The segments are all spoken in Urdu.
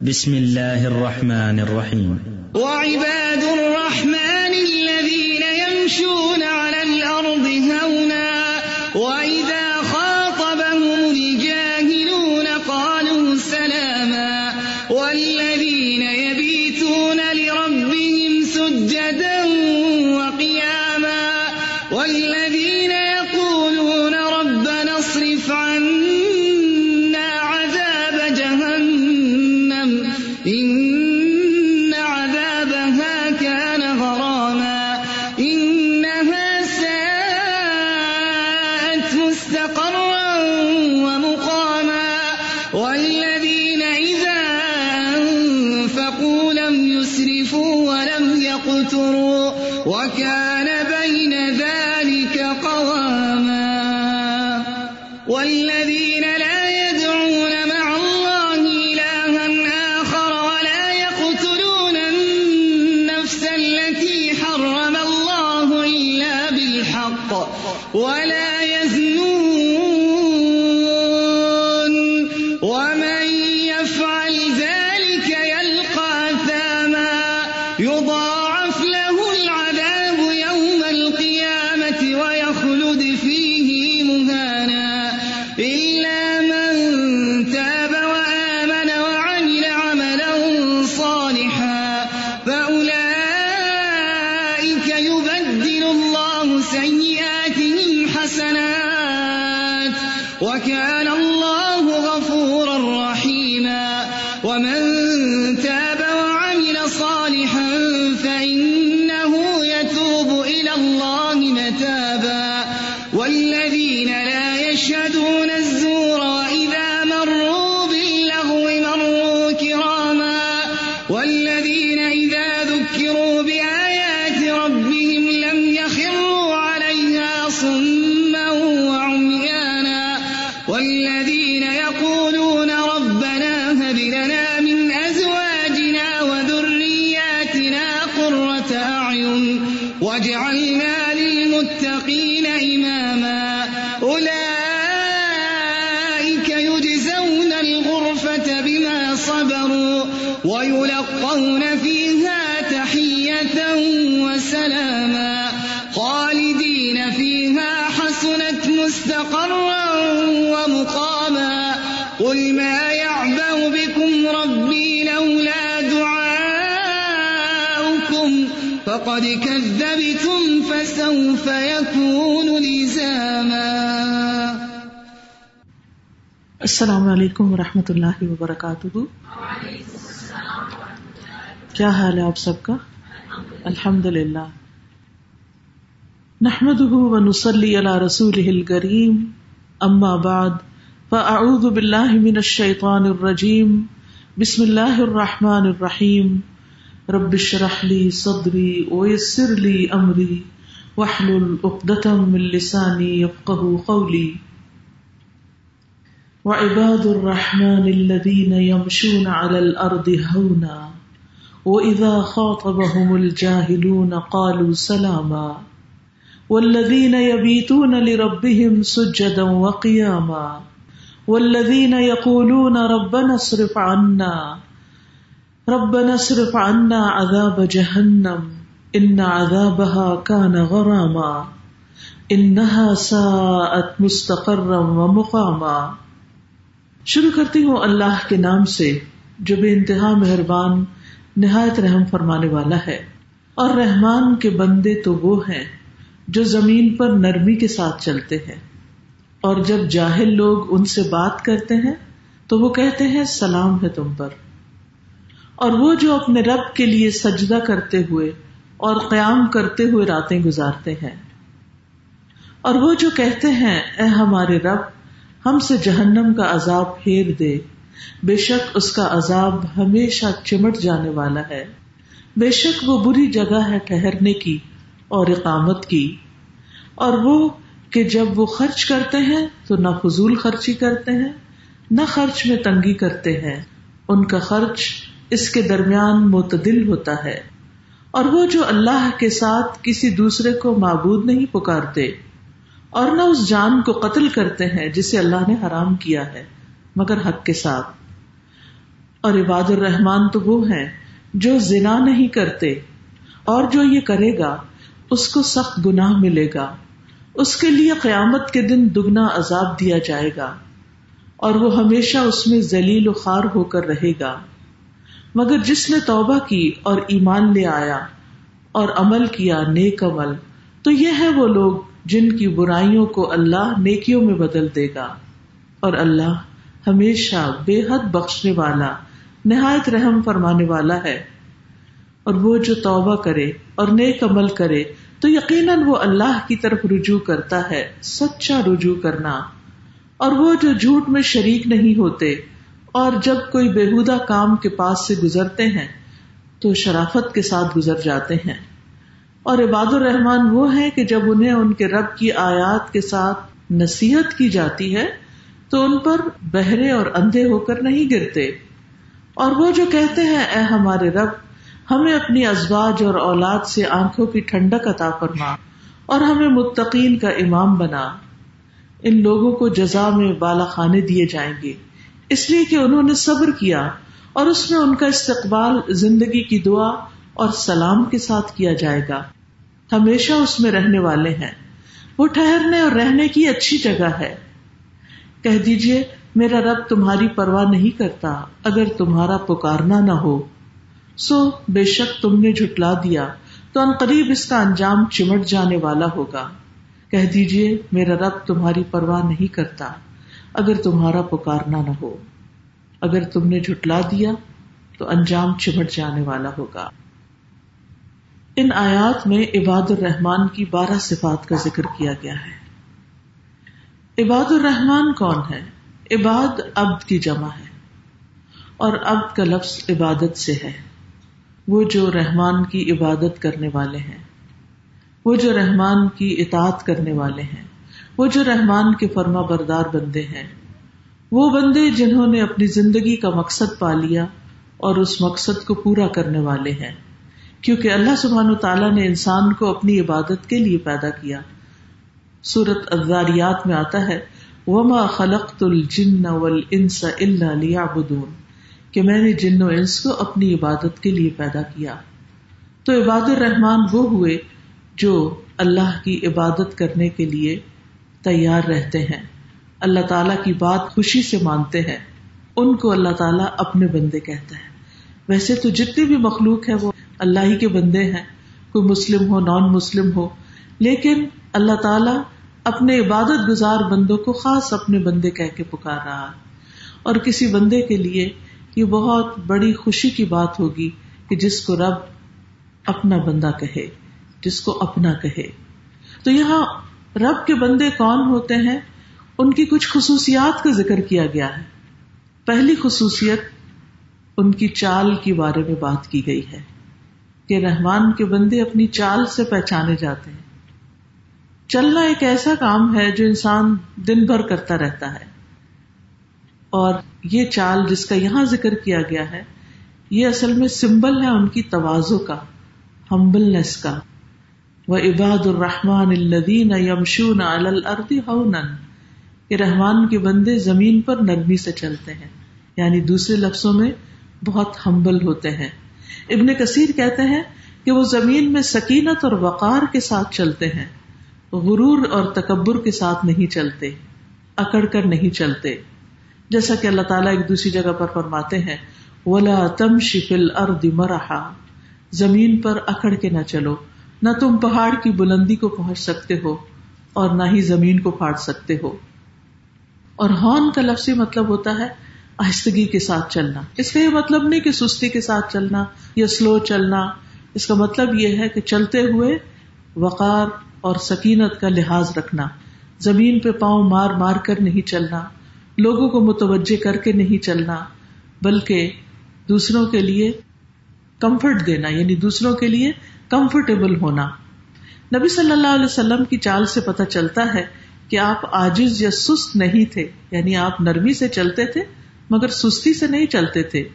بسم الله الرحمن الرحيم وعباد الرحمن الذين يمشون ومن تاب السلام علیکم ورحمۃ اللہ وبرکاتہ۔ کیا حال ہے آپ سب کا؟ الحمد للہ نحمد ونسلی علی رسول الکریم۔ اما بعد، فاعوذ باللہ من الشیطان الرجیم۔ بسم اللہ الرحمن الرحیم۔ رب اشرح لی صدری ویسر لی امری۔ واحلل عقدۃ من لسانی یفقهوا قولی۔ وعباد الرحمن الذين يمشون على الأرض هونا وإذا خاطبهم الجاهلون قالوا سلاما والذين يبيتون لربهم سجدا وقياما والذين يقولون ربنا اصرف عنا ربنا اصرف عنا عذاب جهنم إن عذابها كان غراما إنها ساءت مستقرا ومقاما شروع کرتی ہوں اللہ کے نام سے، جو بے انتہا مہربان، نہایت رحم فرمانے والا ہے۔ اور رحمان کے بندے تو وہ ہیں، جو زمین پر نرمی کے ساتھ چلتے ہیں۔ اور جب جاہل لوگ ان سے بات کرتے ہیں، تو وہ کہتے ہیں، سلام ہے تم پر۔ اور وہ جو اپنے رب کے لیے سجدہ کرتے ہوئے اور قیام کرتے ہوئے راتیں گزارتے ہیں۔ اور وہ جو کہتے ہیں، اے ہمارے رب ہم سے جہنم کا عذاب پھیر دے۔ بے شک اس کا عذاب ہمیشہ چمٹ جانے والا ہے۔ بے شک وہ بری جگہ ہے ٹھہرنے کی اور اقامت کی۔ اور وہ کہ جب وہ خرچ کرتے ہیں تو نہ فضول خرچی کرتے ہیں، نہ خرچ میں تنگی کرتے ہیں۔ ان کا خرچ اس کے درمیان معتدل ہوتا ہے۔ اور وہ جو اللہ کے ساتھ کسی دوسرے کو معبود نہیں پکارتے اور نہ اس جان کو قتل کرتے ہیں جسے اللہ نے حرام کیا ہے، مگر حق کے ساتھ۔ اور عباد الرحمان تو وہ ہیں جو زنا نہیں کرتے، اور جو یہ کرے گا، اس کو سخت گناہ ملے گا۔ اس کے لیے قیامت کے دن دگنا عذاب دیا جائے گا، اور وہ ہمیشہ اس میں ذلیل و خوار ہو کر رہے گا۔ مگر جس نے توبہ کی اور ایمان لے آیا اور عمل کیا نیک عمل، تو یہ ہے وہ لوگ جن کی برائیوں کو اللہ نیکیوں میں بدل دے گا۔ اور اللہ ہمیشہ بے حد بخشنے والا، نہایت رحم فرمانے والا ہے۔ اور وہ جو توبہ کرے اور نیک عمل کرے، تو یقیناً وہ اللہ کی طرف رجوع کرتا ہے، سچا رجوع کرنا۔ اور وہ جو جھوٹ میں شریک نہیں ہوتے اور جب کوئی بےحدہ کام کے پاس سے گزرتے ہیں، تو شرافت کے ساتھ گزر جاتے ہیں۔ اور عباد الرحمان وہ ہیں کہ جب انہیں ان کے رب کی آیات کے ساتھ نصیحت کی جاتی ہے، تو ان پر بہرے اور اندھے ہو کر نہیں گرتے۔ اور وہ جو کہتے ہیں، اے ہمارے رب، ہمیں اپنی ازواج اور اولاد سے آنکھوں کی ٹھنڈک عطا فرما اور ہمیں متقین کا امام بنا۔ ان لوگوں کو جزا میں بالا خانے دیے جائیں گے۔ اس لیے کہ انہوں نے صبر کیا اور اس میں ان کا استقبال زندگی کی دعا اور سلام کے ساتھ کیا جائے گا۔ ہمیشہ اس میں رہنے والے ہیں۔ وہ ٹھہرنے اور رہنے کی اچھی جگہ ہے۔ کہہ دیجیے میرا رب تمہاری پرواہ نہیں کرتا اگر تمہارا پکارنا نہ ہو۔ سو، بے شک تم نے جھٹلا دیا۔ تو ان قریب اس کا انجام چمٹ جانے والا ہوگا۔ کہہ دیجیے میرا رب تمہاری پرواہ نہیں کرتا اگر تمہارا پکارنا نہ ہو۔ اگر تم نے جھٹلا دیا، تو انجام چمٹ جانے والا ہوگا۔ ان آیات میں عباد الرحمان کی بارہ صفات کا ذکر کیا گیا ہے۔ عباد الرحمان کون ہے؟ عباد عبد کی جمع ہے۔ اور عبد کا لفظ عبادت سے ہے۔ وہ جو رحمان کی عبادت کرنے والے ہیں۔ وہ جو رحمان کی اطاعت کرنے والے ہیں۔ وہ جو رحمان کے فرما بردار بندے ہیں۔ وہ بندے جنہوں نے اپنی زندگی کا مقصد پا لیا اور اس مقصد کو پورا کرنے والے ہیں۔ کیونکہ اللہ سبحان و تعالیٰ نے انسان کو اپنی عبادت کے لیے پیدا کیا۔ سورت ازاریات میں آتا ہے، وما خلق الجن والانس الا ليعبدون۔ کہ میں نے جن و انس کو اپنی عبادت کے لیے پیدا کیا۔ تو عباد الرحمان وہ ہوئے جو اللہ کی عبادت کرنے کے لیے تیار رہتے ہیں۔ اللہ تعالیٰ کی بات خوشی سے مانتے ہیں۔ ان کو اللہ تعالیٰ اپنے بندے کہتا ہے ویسے تو جتنی بھی مخلوق ہے وہ اللہ ہی کے بندے ہیں، کوئی مسلم ہو، نان مسلم ہو۔ لیکن اللہ تعالیٰ اپنے عبادت گزار بندوں کو خاص اپنے بندے کہہ کے پکار رہا۔ اور کسی بندے کے لیے یہ بہت بڑی خوشی کی بات ہوگی کہ جس کو رب اپنا بندہ کہے، جس کو اپنا کہے۔ تو یہاں رب کے بندے کون ہوتے ہیں؟ ان کی کچھ خصوصیات کا ذکر کیا گیا ہے۔ پہلی خصوصیت ان کی چال کے بارے میں بات کی گئی ہے۔ کہ رحمان کے بندے اپنی چال سے پہچانے جاتے ہیں۔ چلنا ایک ایسا کام ہے جو انسان دن بھر کرتا رہتا ہے۔ اور یہ چال جس کا یہاں ذکر کیا گیا ہے، یہ اصل میں سمبل ہے ان کی توازو کا ہمبلنس کا۔ وہ عباد الرحمان الدین یمشون الردی ہونن کہ رحمان کے بندے زمین پر نرمی سے چلتے ہیں یعنی دوسرے لفظوں میں بہت ہمبل ہوتے ہیں۔ ابن کثیر کہتے ہیں کہ وہ زمین میں سکینت اور وقار کے ساتھ چلتے ہیں، غرور اور تکبر کے ساتھ نہیں چلتے، اکڑ کر نہیں چلتے۔ جیسا کہ اللہ تعالیٰ ایک دوسری جگہ پر فرماتے ہیں، ولا تم شفل ارد مرحا۔ زمین پر اکڑ کے نہ چلو، نہ تم پہاڑ کی بلندی کو پہنچ سکتے ہو اور نہ ہی زمین کو پھاڑ سکتے ہو۔ اور ہارن کا لفظی مطلب ہوتا ہے آہستگی کے ساتھ چلنا۔ اس کا یہ مطلب نہیں کہ سستی کے ساتھ چلنا یا سلو چلنا۔ اس کا مطلب یہ ہے کہ چلتے ہوئے وقار اور سکینت کا لحاظ رکھنا۔ زمین پہ پاؤں مار مار کر نہیں چلنا۔ لوگوں کو متوجہ کر کے نہیں چلنا۔ بلکہ دوسروں کے لیے کمفرٹ دینا یعنی دوسروں کے لیے کمفرٹیبل ہونا۔ نبی صلی اللہ علیہ وسلم کی چال سے پتہ چلتا ہے کہ آپ آجز یا سست نہیں تھے یعنی آپ نرمی سے چلتے تھے۔ مگر سستی سے نہیں چلتے تھے۔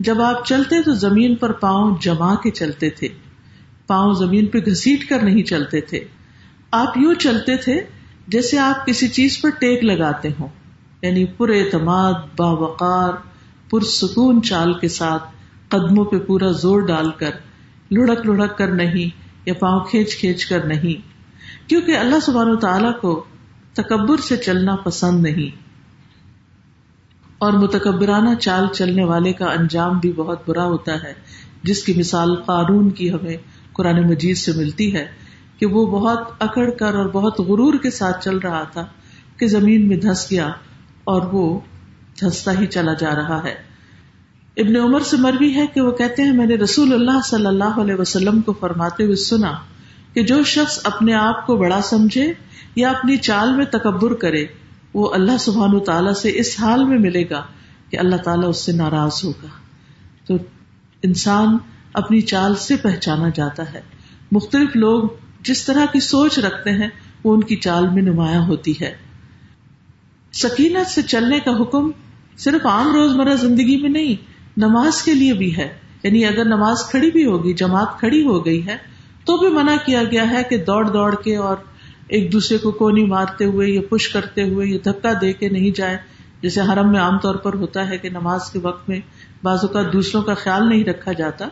جب آپ چلتے تو زمین پر پاؤں جما کے چلتے تھے۔ پاؤں زمین پہ گھسیٹ کر نہیں چلتے تھے۔ آپ یوں چلتے تھے جیسے آپ کسی چیز پر ٹیک لگاتے ہوں۔ یعنی پر اعتماد، باوقار، پرسکون چال کے ساتھ قدموں پہ پورا زور ڈال کر لڑک لڑک کر نہیں یا پاؤں کھینچ کھینچ کر نہیں۔ کیونکہ اللہ سبحانہ تعالیٰ کو تکبر سے چلنا پسند نہیں۔ اور متکبرانہ چال چلنے والے کا انجام بھی بہت برا ہوتا ہے، جس کی مثال قانون کی ہمیں قرآن مجید سے ملتی ہے کہ وہ بہت اکڑ کر اور بہت غرور کے ساتھ چل رہا تھا کہ زمین میں دھس گیا اور وہ دھستا ہی چلا جا رہا ہے۔ ابن عمر سے مروی ہے کہ وہ کہتے ہیں، میں نے رسول اللہ صلی اللہ علیہ وسلم کو فرماتے ہوئے سنا کہ جو شخص اپنے آپ کو بڑا سمجھے یا اپنی چال میں تکبر کرے وہ اللہ سبحان تعالیٰ سے اس حال میں ملے گا کہ اللہ تعالیٰ اس سے ناراض ہوگا۔ تو انسان اپنی چال سے پہچانا جاتا ہے۔ مختلف لوگ جس طرح کی سوچ رکھتے ہیں، وہ ان کی چال میں نمایاں ہوتی ہے۔ سکینت سے چلنے کا حکم صرف عام روزمرہ زندگی میں نہیں، نماز کے لیے بھی ہے۔ یعنی اگر نماز کھڑی بھی ہوگی، جماعت کھڑی ہو گئی ہے، تو بھی منع کیا گیا ہے کہ دوڑ دوڑ کے اور ایک دوسرے کو کونی مارتے ہوئے یا پش کرتے ہوئے یا دھکا دے کے نہیں جائے جیسے حرم میں عام طور پر ہوتا ہے کہ نماز کے وقت میں بعض اوقات دوسروں کا خیال نہیں رکھا جاتا۔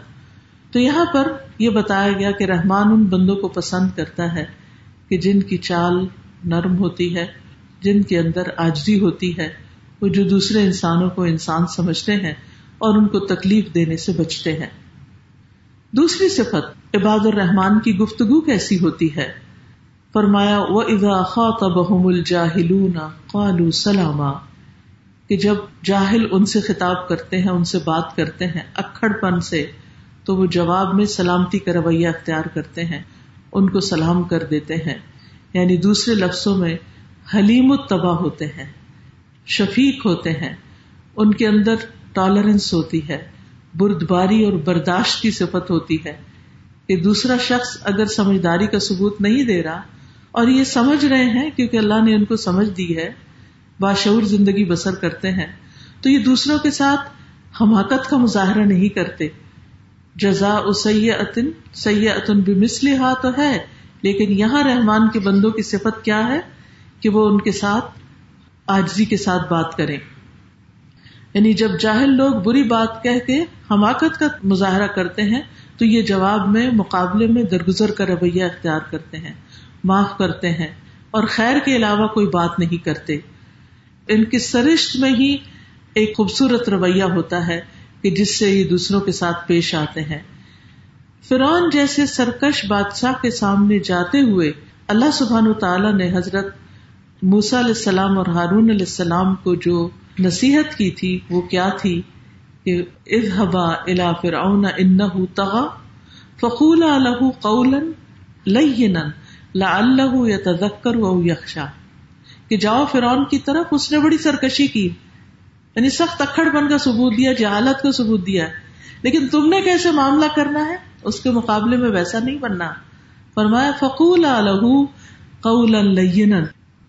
تو یہاں پر یہ بتایا گیا کہ رحمان ان بندوں کو پسند کرتا ہے کہ جن کی چال نرم ہوتی ہے، جن کے اندر آجری ہوتی ہے، وہ جو دوسرے انسانوں کو انسان سمجھتے ہیں اور ان کو تکلیف دینے سے بچتے ہیں۔ دوسری صفت عباد الرحمان کی گفتگو کیسی ہوتی ہے؟ فرمایا وہ ادا خاطبہم الجاہلون قالوا سلاما۔ کہ جب جاہل ان سے خطاب کرتے ہیں، ان سے بات کرتے ہیں اکڑ پن سے، تو وہ جواب میں سلامتی کا رویہ اختیار کرتے ہیں، ان کو سلام کر دیتے ہیں۔ یعنی دوسرے لفظوں میں، حلیم التبا ہوتے ہیں، شفیق ہوتے ہیں۔ ان کے اندر ٹالرنس ہوتی ہے، بردباری اور برداشت کی صفت ہوتی ہے۔ کہ دوسرا شخص اگر سمجھداری کا ثبوت نہیں دے رہا اور یہ سمجھ رہے ہیں کیونکہ اللہ نے ان کو سمجھ دی ہے، باشعور زندگی بسر کرتے ہیں۔ تو یہ دوسروں کے ساتھ حماقت کا مظاہرہ نہیں کرتے۔ جزا اتن سی اتن بھی ہا تو ہے، لیکن یہاں رحمان کے بندوں کی صفت کیا ہے کہ وہ ان کے ساتھ آجزی کے ساتھ بات کریں۔ یعنی جب جاہل لوگ بری بات کہہ کے حماقت کا مظاہرہ کرتے ہیں، تو یہ جواب میں مقابلے میں درگزر کا رویہ اختیار کرتے ہیں۔ معاف کرتے ہیں اور خیر کے علاوہ کوئی بات نہیں کرتے۔ ان کی سرشت میں ہی ایک خوبصورت رویہ ہوتا ہے کہ جس سے یہ دوسروں کے ساتھ پیش آتے ہیں۔ فرعون جیسے سرکش بادشاہ کے سامنے جاتے ہوئے اللہ سبحان تعالیٰ نے حضرت موسا علیہ السلام اور ہارون علیہ السلام کو جو نصیحت کی تھی وہ کیا تھی کہ اذهبا الى فرعون انه طغى فقول له قولا لینا۔ لعله يتذكر او يخشى کہ جاؤ فرعون کی طرف، اس نے بڑی سرکشی کی۔ یعنی سخت اکڑ بن کا ثبوت دیا، جہالت کا ثبوت دیا۔ لیکن تم نے کیسے معاملہ کرنا ہے؟ اس کے مقابلے میں ویسا نہیں بننا۔ فرمایا فقول الح قولا لینا۔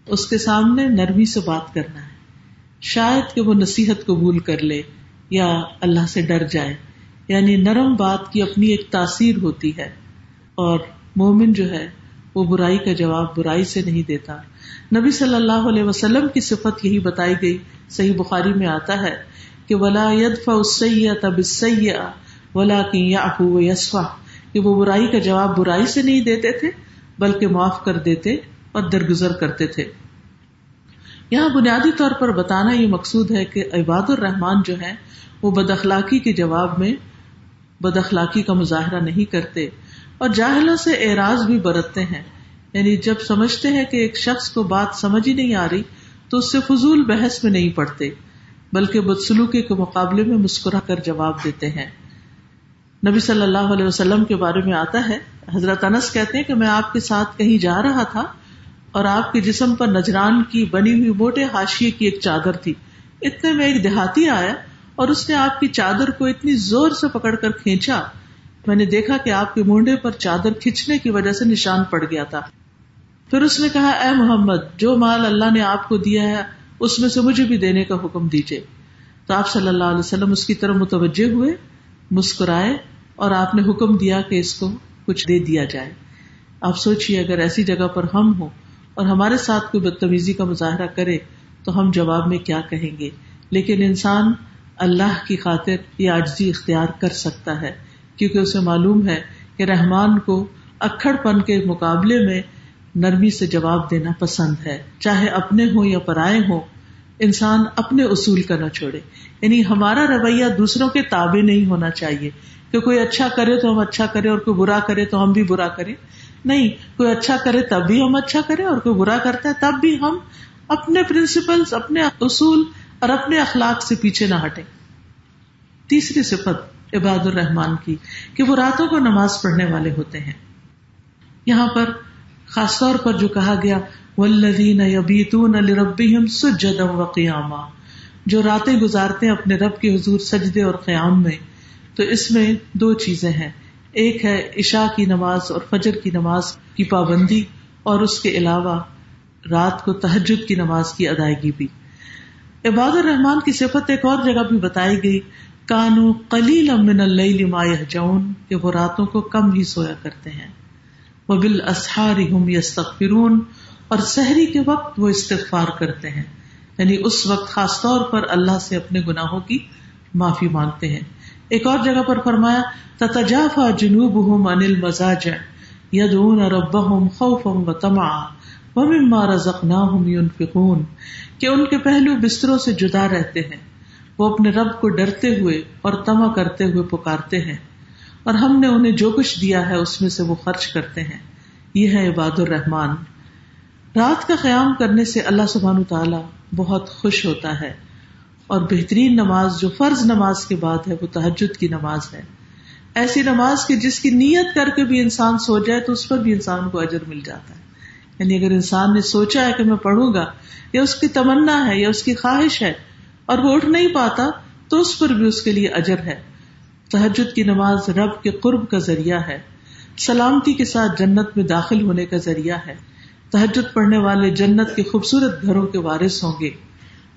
اس کے سامنے نرمی سے بات کرنا ہے۔ شاید کہ وہ نصیحت قبول کر لے یا اللہ سے ڈر جائے۔ یعنی نرم بات کی اپنی ایک تاثیر ہوتی ہے۔ اور مومن جو ہے وہ برائی کا جواب برائی سے نہیں دیتا۔ نبی صلی اللہ علیہ وسلم کی صفت یہی بتائی گئی۔ صحیح بخاری میں آتا ہے کہ ولا ولا یسفا کہ وہ برائی کا جواب برائی سے نہیں دیتے تھے، بلکہ معاف کر دیتے اور درگزر کرتے تھے۔ یہاں بنیادی طور پر بتانا یہ مقصود ہے کہ عباد الرحمان جو ہے وہ بد اخلاقی کے جواب میں بد اخلاقی کا مظاہرہ نہیں کرتے۔ اور جاہلوں سے اعراض بھی برتتے ہیں۔ یعنی جب سمجھتے ہیں کہ ایک شخص کو بات سمجھ ہی نہیں آ رہی، تو اس سے فضول بحث میں نہیں پڑتے، بلکہ بدسلوکی کے مقابلے میں مسکرا کر جواب دیتے ہیں۔ نبی صلی اللہ علیہ وسلم کے بارے میں آتا ہے، حضرت انس کہتے ہیں کہ میں آپ کے ساتھ کہیں جا رہا تھا اور آپ کے جسم پر نجران کی بنی ہوئی موٹے ہاشیے کی ایک چادر تھی۔ اتنے میں ایک دیہاتی آیا اور اس نے آپ کی چادر کو اتنی زور سے پکڑ کر کھینچا میں نے دیکھا کہ آپ کے مونڈے پر چادر کھینچنے کی وجہ سے نشان پڑ گیا تھا۔ پھر اس نے کہا، اے محمد، جو مال اللہ نے آپ کو دیا ہے، اس میں سے مجھے بھی دینے کا حکم دیجیے تو آپ صلی اللہ علیہ وسلم اس کی طرف متوجہ ہوئے، مسکرائے اور آپ نے حکم دیا کہ اس کو کچھ دے دیا جائے۔ آپ سوچیے اگر ایسی جگہ پر ہم ہوں اور ہمارے ساتھ کوئی بدتمیزی کا مظاہرہ کرے، تو ہم جواب میں کیا کہیں گے؟ لیکن انسان اللہ کی خاطر یہ آجزی اختیار کر سکتا ہے۔ کیونکہ اسے معلوم ہے کہ رحمان کو اکڑ پن کے مقابلے میں نرمی سے جواب دینا پسند ہے۔ چاہے اپنے ہوں یا پرائے ہوں، انسان اپنے اصول کا نہ چھوڑے۔ یعنی ہمارا رویہ دوسروں کے تابع نہیں ہونا چاہیے کہ کوئی اچھا کرے تو ہم اچھا کرے اور کوئی برا کرے تو ہم بھی برا کریں۔ نہیں، کوئی اچھا کرے تب بھی ہم اچھا کریں اور کوئی برا کرتا ہے تب بھی ہم اپنے پرنسپل اپنے اصول اور اپنے اخلاق سے پیچھے نہ ہٹے تیسری صفت عباد الرحمان کی، کہ وہ راتوں کو نماز پڑھنے والے ہوتے ہیں۔ یہاں پر خاص طور پر جو کہا گیا ولدین یبیتون لربہم سجدا وقیاما جو راتیں گزارتے ہیں اپنے رب کے حضور سجدے اور قیام میں، تو اس میں دو چیزیں ہیں۔ ایک ہے عشاء کی نماز اور فجر کی نماز کی پابندی، اور اس کے علاوہ رات کو تحجد کی نماز کی ادائیگی بھی۔ عباد الرحمان کی صفت ایک اور جگہ بھی بتائی گئی کانو کلیل من اللیل ما یہجعون، کہ وہ راتوں کو کم ہی سویا کرتے ہیں۔ وہ بال هم یستغفرون، اور سحری کے وقت وہ استغفار کرتے ہیں۔ یعنی اس وقت خاص طور پر اللہ سے اپنے گناہوں کی معافی مانگتے ہیں۔ ایک اور جگہ پر فرمایا، تتجافا جنوبهم عن المزاج يدعون ربهم خوفا وطمعا ومما رزقناهم ينفقون کہ ان کے پہلو بستروں سے جدا رہتے ہیں۔ وہ اپنے رب کو ڈرتے ہوئے اور تما کرتے ہوئے پکارتے ہیں اور ہم نے انہیں جو کچھ دیا ہے اس میں سے وہ خرچ کرتے ہیں۔ یہ ہے عباد الرحمان رات کا قیام کرنے سے اللہ سبحان تعالیٰ بہت خوش ہوتا ہے اور بہترین نماز جو فرض نماز کے بعد ہے وہ تحجد کی نماز ہے۔ ایسی نماز کی جس کی نیت کر کے بھی انسان سو جائے تو اس پر بھی انسان کو اجر مل جاتا ہے۔ یعنی اگر انسان نے سوچا ہے کہ میں پڑھوں گا یا اس کی تمنا ہے یا اس کی خواہش ہے اور وہ اٹھ نہیں پاتا تو اس پر بھی اس کے لیے اجر ہے۔ تحجد کی نماز رب کے قرب کا ذریعہ ہے۔ سلامتی کے ساتھ جنت میں داخل ہونے کا ذریعہ ہے۔ تحجد پڑھنے والے جنت کے خوبصورت گھروں کے وارث ہوں گے۔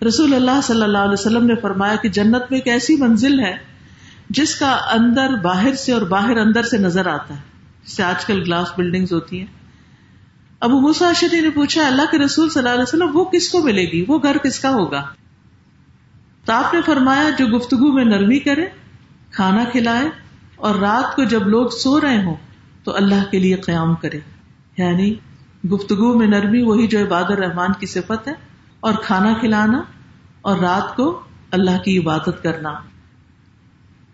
رسول اللہ صلی اللہ علیہ وسلم نے فرمایا کہ جنت میں ایک ایسی منزل ہے جس کا اندر باہر سے اور باہر اندر سے نظر آتا ہے۔ جسے آج کل گلاس بلڈنگ ہوتی ہیں۔ ابو مساشری نے پوچھا، اللہ کے رسول صلی اللہ علیہ وسلم، وہ کس کو ملے گی؟ وہ گھر کس کا ہوگا؟ تو آپ نے فرمایا جو گفتگو میں نرمی کرے، کھانا کھلائے اور رات کو جب لوگ سو رہے ہوں تو اللہ کے لیے قیام کرے۔ یعنی گفتگو میں نرمی وہی جو عباد الرحمان کی صفت ہے، اور کھانا کھلانا اور رات کو اللہ کی عبادت کرنا۔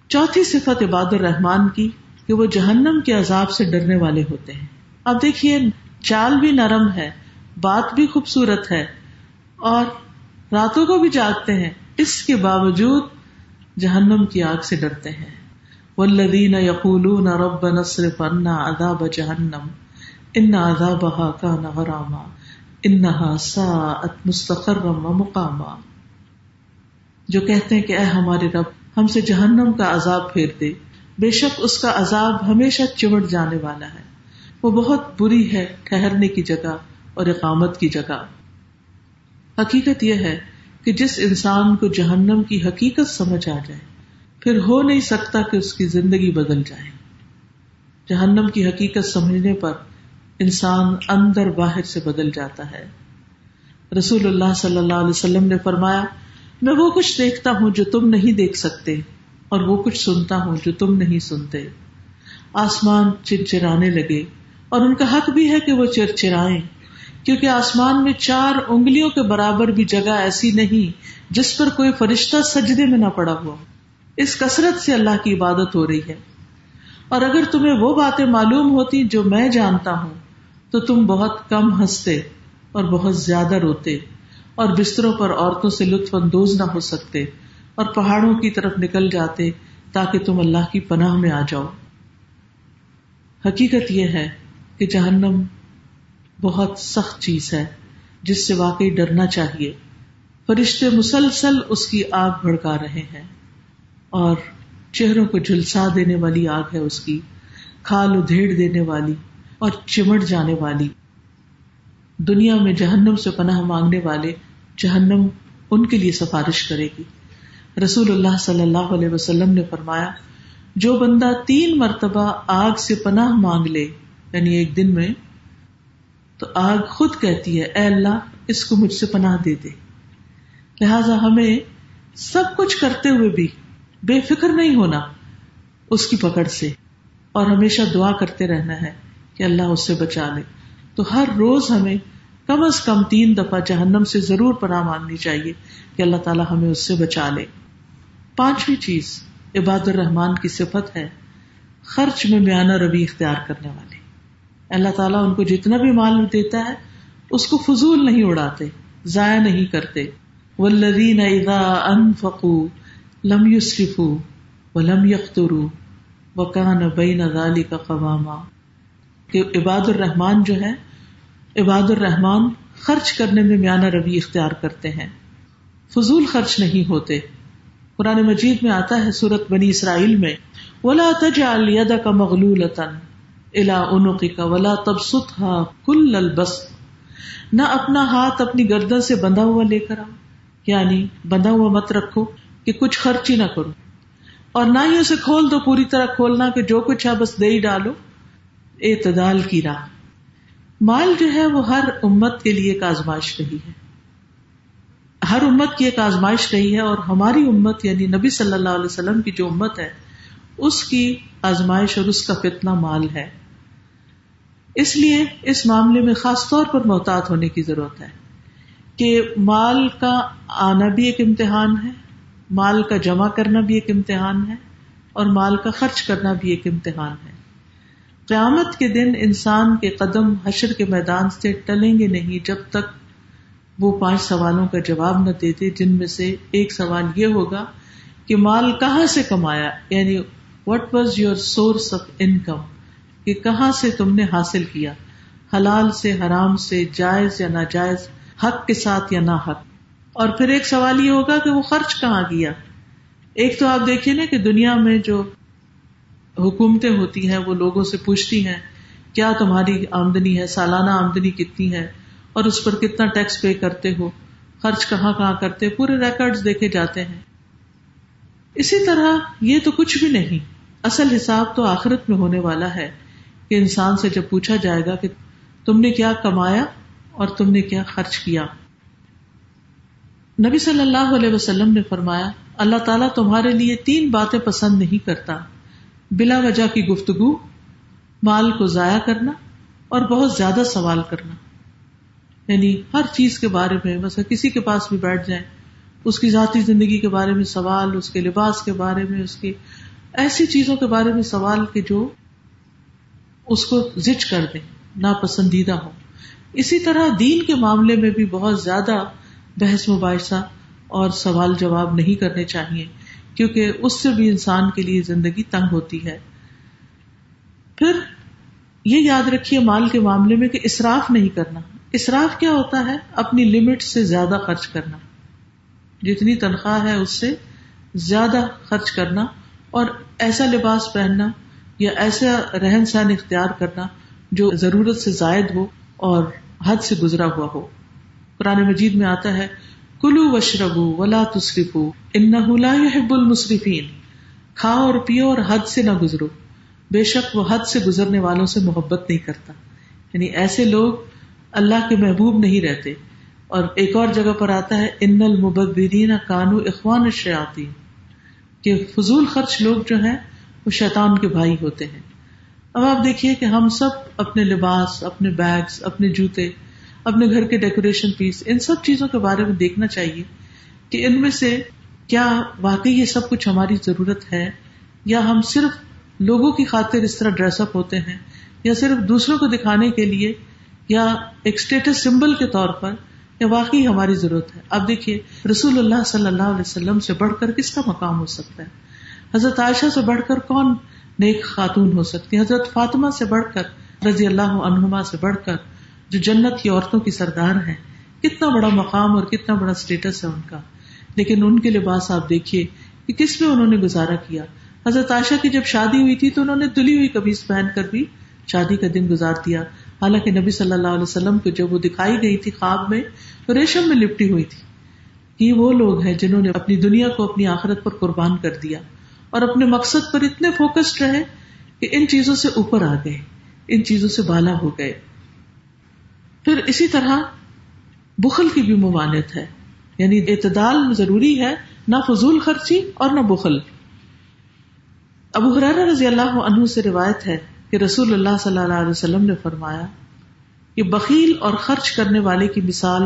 چوتھی صفت عباد الرحمان کی کہ وہ جہنم کے عذاب سے ڈرنے والے ہوتے ہیں۔ اب دیکھیے، چال بھی نرم ہے، بات بھی خوبصورت ہے اور راتوں کو بھی جاگتے ہیں۔ اس کے باوجود جہنم کی آگ سے ڈرتے ہیں۔ والذین یقولون ربنا اصرف عنا عذاب جہنم ان عذابها كان غراما انها ساءت مستقرا ومقاما۔ جو کہتے ہیں کہ اے ہمارے رب، ہم سے جہنم کا عذاب پھیر دے۔ بے شک اس کا عذاب ہمیشہ چمٹ جانے والا ہے۔ وہ بہت بری ہے، ٹھہرنے کی جگہ اور اقامت کی جگہ۔ حقیقت یہ ہے کہ جس انسان کو جہنم کی حقیقت سمجھ آ جائے، پھر ہو نہیں سکتا کہ اس کی زندگی بدل جائے۔ جہنم کی حقیقت سمجھنے پر انسان اندر باہر سے بدل جاتا ہے۔ رسول اللہ صلی اللہ علیہ وسلم نے فرمایا، میں وہ کچھ دیکھتا ہوں جو تم نہیں دیکھ سکتے، اور وہ کچھ سنتا ہوں جو تم نہیں سنتے۔ آسمان چرچرانے لگے، اور ان کا حق بھی ہے کہ وہ چرچرائیں۔ کیونکہ آسمان میں چار انگلیوں کے برابر بھی جگہ ایسی نہیں جس پر کوئی فرشتہ سجدے میں نہ پڑا ہوا اس کثرت سے اللہ کی عبادت ہو رہی ہے۔ اور اگر تمہیں وہ باتیں معلوم ہوتی جو میں جانتا ہوں، تو تم بہت کم ہنستے اور بہت زیادہ روتے اور بستروں پر عورتوں سے لطف اندوز نہ ہو سکتے اور پہاڑوں کی طرف نکل جاتے تاکہ تم اللہ کی پناہ میں آ جاؤ۔ حقیقت یہ ہے کہ جہنم بہت سخت چیز ہے جس سے واقعی ڈرنا چاہیے۔ فرشتے مسلسل اس کی آگ بھڑکا رہے ہیں اور چہروں کو جھلسا دینے والی آگ ہے اس کی، کھال ادھیڑ دینے والی اور چمٹ جانے والی۔ دنیا میں جہنم سے پناہ مانگنے والے جہنم ان کے لیے سفارش کرے گی۔ رسول اللہ صلی اللہ علیہ وسلم نے فرمایا، جو بندہ تین مرتبہ آگ سے پناہ مانگ لے یعنی ایک دن میں تو آگ خود کہتی ہے، اے اللہ، اس کو مجھ سے پناہ دے دے. لہذا ہمیں سب کچھ کرتے ہوئے بھی بے فکر نہیں ہونا اس کی پکڑ سے، اور ہمیشہ دعا کرتے رہنا ہے کہ اللہ اس سے بچا لے۔ تو ہر روز ہمیں کم از کم تین دفعہ جہنم سے ضرور پناہ مانگنی چاہیے کہ اللہ تعالیٰ ہمیں اس سے بچا لے۔ پانچویں چیز عباد الرحمان کی صفت ہے، خرچ میں میانہ روی اختیار کرنے والے اللہ تعالیٰ ان کو جتنا بھی مال دیتا ہے، اس کو فضول نہیں اڑاتے، ضائع نہیں کرتے۔ ولدین اذا انفقوا لم يسرفوا ولم يقتروا وكان بين ذلك قواما۔ کہ عباد الرحمان جو ہے عباد الرحمان خرچ کرنے میں میانہ روی اختیار کرتے ہیں۔ فضول خرچ نہیں ہوتے۔ قرآن مجید میں آتا ہے سورت بنی اسرائیل میں، ولا تجعل يدك مغلولة۔ الى عنقك ولا تبسطها كل البسط۔ نہ اپنا ہاتھ اپنی گردن سے بندھا ہوا لے کر آؤ یعنی بندھا ہوا مت رکھو کہ کچھ خرچ ہی نہ کرو۔ اور نہ ہی اسے کھول دو پوری طرح کھولنا کہ جو کچھ ہے بس دے ہی ڈالو۔ اعتدال کی راہ۔ مال جو ہے وہ ہر امت کے لیے ایک آزمائش رہی ہے۔ ہر امت کی ایک آزمائش رہی ہے اور ہماری امت یعنی نبی صلی اللہ علیہ وسلم کی جو امت ہے، اس کی آزمائش اور اس کا فتنا مال ہے۔ اس لیے اس معاملے میں خاص طور پر محتاط ہونے کی ضرورت ہے کہ مال کا آنا بھی ایک امتحان ہے، مال کا جمع کرنا بھی ایک امتحان ہے، اور مال کا خرچ کرنا بھی ایک امتحان ہے۔ قیامت کے دن انسان کے قدم حشر کے میدان سے ٹلیں گے نہیں جب تک وہ پانچ سوالوں کا جواب نہ دیتے جن میں سے ایک سوال یہ ہوگا کہ مال کہاں سے کمایا؟ یعنی what was your source of income کہ کہاں سے تم نے حاصل کیا؟ حلال سے، حرام سے، جائز یا ناجائز، حق کے ساتھ یا نہ حق اور پھر ایک سوال یہ ہوگا کہ وہ خرچ کہاں کیا؟ ایک تو آپ دیکھیے نا کہ دنیا میں جو حکومتیں ہوتی ہیں، وہ لوگوں سے پوچھتی ہیں، کیا تمہاری آمدنی ہے؟ سالانہ آمدنی کتنی ہے؟ اور اس پر کتنا ٹیکس پے کرتے ہو؟ خرچ کہاں کہاں کرتے؟ پورے ریکارڈ دیکھے جاتے ہیں۔ اسی طرح یہ تو کچھ بھی نہیں، اصل حساب تو آخرت میں ہونے والا ہے۔ کہ انسان سے جب پوچھا جائے گا کہ تم نے کیا کمایا اور تم نے کیا خرچ کیا؟ نبی صلی اللہ علیہ وسلم نے فرمایا، اللہ تعالیٰ تمہارے لیے تین باتیں پسند نہیں کرتا، بلا وجہ کی گفتگو، مال کو ضائع کرنا اور بہت زیادہ سوال کرنا۔ یعنی ہر چیز کے بارے میں بس کسی کے پاس بھی بیٹھ جائیں، اس کی ذاتی زندگی کے بارے میں سوال، اس کے لباس کے بارے میں، اس کی ایسی چیزوں کے بارے میں سوال کے جو اس کو زچ کر دیں، ناپسندیدہ ہو اسی طرح دین کے معاملے میں بھی بہت زیادہ بحث مباحثہ اور سوال جواب نہیں کرنے چاہیے، کیونکہ اس سے بھی انسان کے لیے زندگی تنگ ہوتی ہے۔ پھر یہ یاد رکھیے مال کے معاملے میں کہ اصراف نہیں کرنا۔ اصراف کیا ہوتا ہے؟ اپنی لمٹ سے زیادہ خرچ کرنا۔ جتنی تنخواہ ہے اس سے زیادہ خرچ کرنا اور ایسا لباس پہننا یا ایسا رہن سہن اختیار کرنا جو ضرورت سے زائد ہو اور حد سے گزرا ہوا ہو۔ قرآن مجید میں آتا ہے کلو وشربو ولا تصرفو ان يحب المصرفین کھاؤ اور پیو اور حد سے نہ گزرو۔ بے شک وہ حد سے گزرنے والوں سے محبت نہیں کرتا۔ یعنی ایسے لوگ اللہ کے محبوب نہیں رہتے۔ اور ایک اور جگہ پر آتا ہے، ان المبدرین کانو اخوان الشیاطین۔ کہ فضول خرچ لوگ جو ہیں وہ شیطان کے بھائی ہوتے ہیں۔ اب آپ دیکھیے کہ ہم سب اپنے لباس، اپنے بیگس اپنے جوتے، اپنے گھر کے ڈیکوریشن پیس ان سب چیزوں کے بارے میں دیکھنا چاہیے کہ ان میں سے کیا واقعی یہ سب کچھ ہماری ضرورت ہے یا ہم صرف لوگوں کی خاطر اس طرح ڈریس اپ ہوتے ہیں یا صرف دوسروں کو دکھانے کے لیے یا ایک اسٹیٹس سمبل کے طور پر یا واقعی ہماری ضرورت ہے۔ اب دیکھیے رسول اللہ صلی اللہ علیہ وسلم سے بڑھ کر کس کا مقام ہو سکتا ہے؟ حضرت عائشہ سے بڑھ کر کون نیک خاتون ہو سکتی حضرت فاطمہ سے بڑھ کر، رضی اللہ عنہما سے بڑھ کر، جو جنت کی عورتوں کی سردار ہیں۔ کتنا بڑا مقام اور کتنا بڑا اسٹیٹس ہے ان کا۔ لیکن ان کے لباس آپ دیکھیے کہ کس میں انہوں نے گزارا کیا۔ حضرت عائشہ کی جب شادی ہوئی تھی تو انہوں نے دلی ہوئی کبیز پہن کر بھی شادی کا دن گزار دیا۔ حالانکہ نبی صلی اللہ علیہ وسلم کو جب وہ دکھائی گئی تھی خواب میں، تو ریشم میں لپٹی ہوئی تھی یہ وہ لوگ ہیں جنہوں نے اپنی دنیا کو اپنی آخرت پر قربان کر دیا۔ اور اپنے مقصد پر اتنے فوکسڈ رہے کہ ان چیزوں سے اوپر آ گئے، ان چیزوں سے بالا ہو گئے۔ پھر اسی طرح بخل کی بھی ممانت ہے یعنی اعتدال ضروری ہے، نہ فضول خرچی اور نہ بخل۔ ابو حرار رضی اللہ عنہ سے روایت ہے کہ رسول اللہ صلی اللہ علیہ وسلم نے فرمایا کہ بکیل اور خرچ کرنے والے کی مثال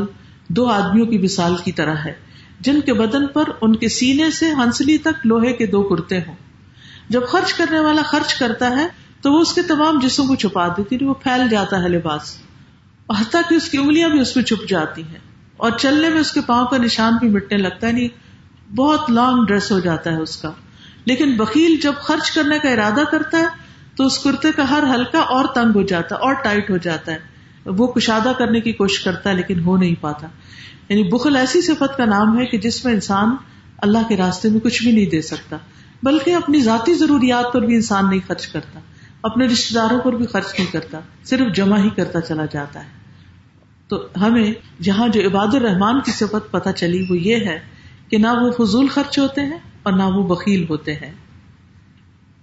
دو آدمیوں کی مثال کی طرح ہے۔ جن کے بدن پر ان کے سینے سے ہنسلی تک لوہے کے دو کرتے ہوں۔ جب خرچ کرنے والا خرچ کرتا ہے، تو وہ اس کے تمام جسم کو چھپا دیتی وہ پھیل جاتا ہے لباس۔ حتیٰ کہ اس کی انگلیاں بھی اس میں چھپ جاتی ہیں۔ اور چلنے میں اس کے پاؤں کا نشان بھی مٹنے لگتا ہے نہیں بہت لانگ ڈریس ہو جاتا ہے اس کا۔ لیکن بکیل جب خرچ کرنے کا ارادہ کرتا ہے، تو اس کرتے کا ہر ہلکا اور تنگ ہو جاتا ہے اور ٹائٹ ہو جاتا ہے۔ وہ کشادہ کرنے کی کوشش کرتا ہے، لیکن ہو نہیں پاتا۔ یعنی بخل ایسی صفت کا نام ہے کہ جس میں انسان اللہ کے راستے میں کچھ بھی نہیں دے سکتا، بلکہ اپنی ذاتی ضروریات پر بھی انسان نہیں خرچ کرتا، اپنے رشتے داروں پر بھی خرچ نہیں کرتا، صرف جمع ہی کرتا چلا جاتا ہے۔ تو ہمیں جہاں جو عباد الرحمان کی صفت پتہ چلی وہ یہ ہے کہ نہ وہ فضول خرچ ہوتے ہیں اور نہ وہ بکیل ہوتے ہیں۔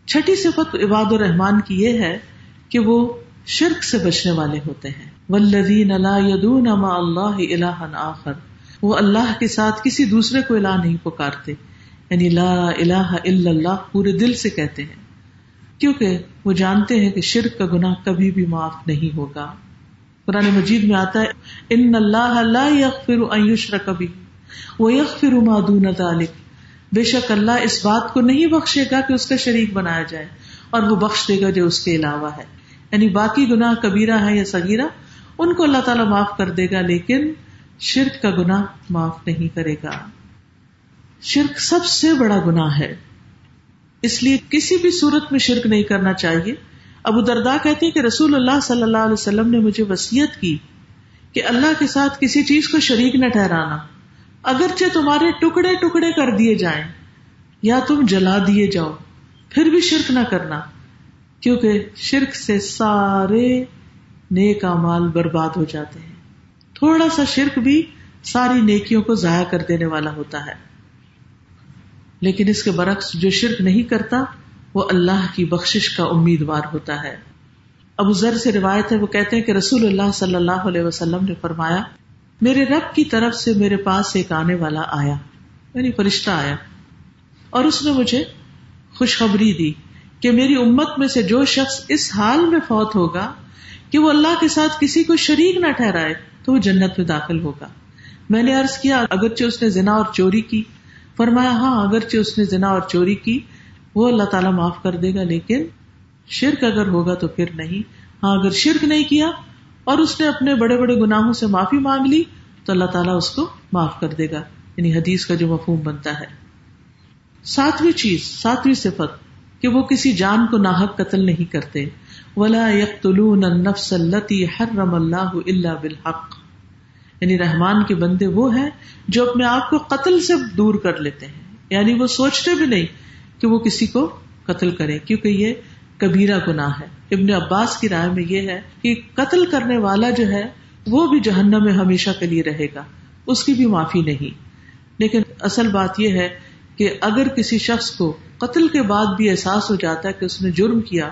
چھٹی صفت عباد الرحمان کی یہ ہے کہ وہ شرک سے بچنے والے ہوتے ہیں۔ ولدین اللہ اللہ آخر۔ وہ اللہ کے ساتھ کسی دوسرے کو الہ نہیں پکارتے۔ یعنی لا الہ الا اللہ پورے دل سے کہتے ہیں۔ کیونکہ وہ جانتے ہیں کہ شرک کا گناہ کبھی بھی معاف نہیں ہوگا۔ قرآن مجید میں آتا ہے، ان اللہ لا یغفر ان یشرک به ویغفر ما دون ذلك بے شک اللہ اس بات کو نہیں بخشے گا کہ اس کا شریک بنایا جائے اور وہ بخش دے گا جو اس کے علاوہ ہے۔ یعنی باقی گناہ کبیرہ ہے یا سگیرہ ان کو اللہ تعالیٰ معاف کر دے گا، لیکن شرک کا گناہ معاف نہیں کرے گا۔ شرک سب سے بڑا گناہ ہے۔ اس لیے کسی بھی صورت میں شرک نہیں کرنا چاہیے۔ ابو دردا کہتے ہیں کہ رسول اللہ صلی اللہ علیہ وسلم نے مجھے وسیعت کی کہ اللہ کے ساتھ کسی چیز کو شریک نہ ٹھہرانا۔ اگرچہ تمہارے ٹکڑے ٹکڑے کر دیے جائیں، یا تم جلا دیے جاؤ، پھر بھی شرک نہ کرنا۔ کیونکہ شرک سے سارے نیک مال برباد ہو جاتے ہیں۔ تھوڑا سا شرک بھی ساری نیکیوں کو ضائع کر دینے والا ہوتا ہے۔ لیکن اس کے برعکس جو شرک نہیں کرتا، وہ اللہ کی بخش کا امیدوار ہوتا ہے۔ ابو ذر سے روایت ہے، وہ کہتے ہیں کہ رسول اللہ صلی اللہ علیہ وسلم نے فرمایا، میرے رب کی طرف سے میرے پاس ایک آنے والا آیا یعنی فرشتہ آیا۔ اور اس نے مجھے خوشخبری دی کہ میری امت میں سے جو شخص اس حال میں فوت ہوگا کہ وہ اللہ کے ساتھ کسی کو شریک نہ ٹھہرائے تو وہ جنت میں داخل ہوگا۔ میں نے عرض کیا، اگرچہ اس نے زنا اور چوری کی۔ فرمایا ہاں اگرچہ اس نے زنا اور چوری کی، وہ اللہ تعالیٰ معاف کر دے گا، لیکن شرک اگر ہوگا تو پھر نہیں۔ ہاں اگر شرک نہیں کیا اور اس نے اپنے بڑے بڑے گناہوں سے معافی مانگ لی، تو اللہ تعالیٰ اس کو معاف کر دے گا۔ یعنی حدیث کا جو مفہوم بنتا ہے۔ ساتویں چیز، ساتویں صفت۔ کہ وہ کسی جان کو ناحک قتل نہیں کرتے۔ ولا النفس التي حرم اللہ اللہ بالحق۔ یعنی رحمان کے بندے وہ ہیں جو اپنے آپ کو قتل سے دور کر لیتے ہیں۔ یعنی وہ سوچتے بھی نہیں کہ وہ کسی کو قتل کرے، کیونکہ یہ کبیرہ گناہ ہے۔ ابن عباس کی رائے میں یہ ہے کہ قتل کرنے والا جو ہے، وہ بھی جہنم میں ہمیشہ کے لیے رہے گا، اس کی بھی معافی نہیں۔ لیکن اصل بات یہ ہے کہ اگر کسی شخص کو قتل کے بعد بھی احساس ہو جاتا ہے کہ اس نے جرم کیا،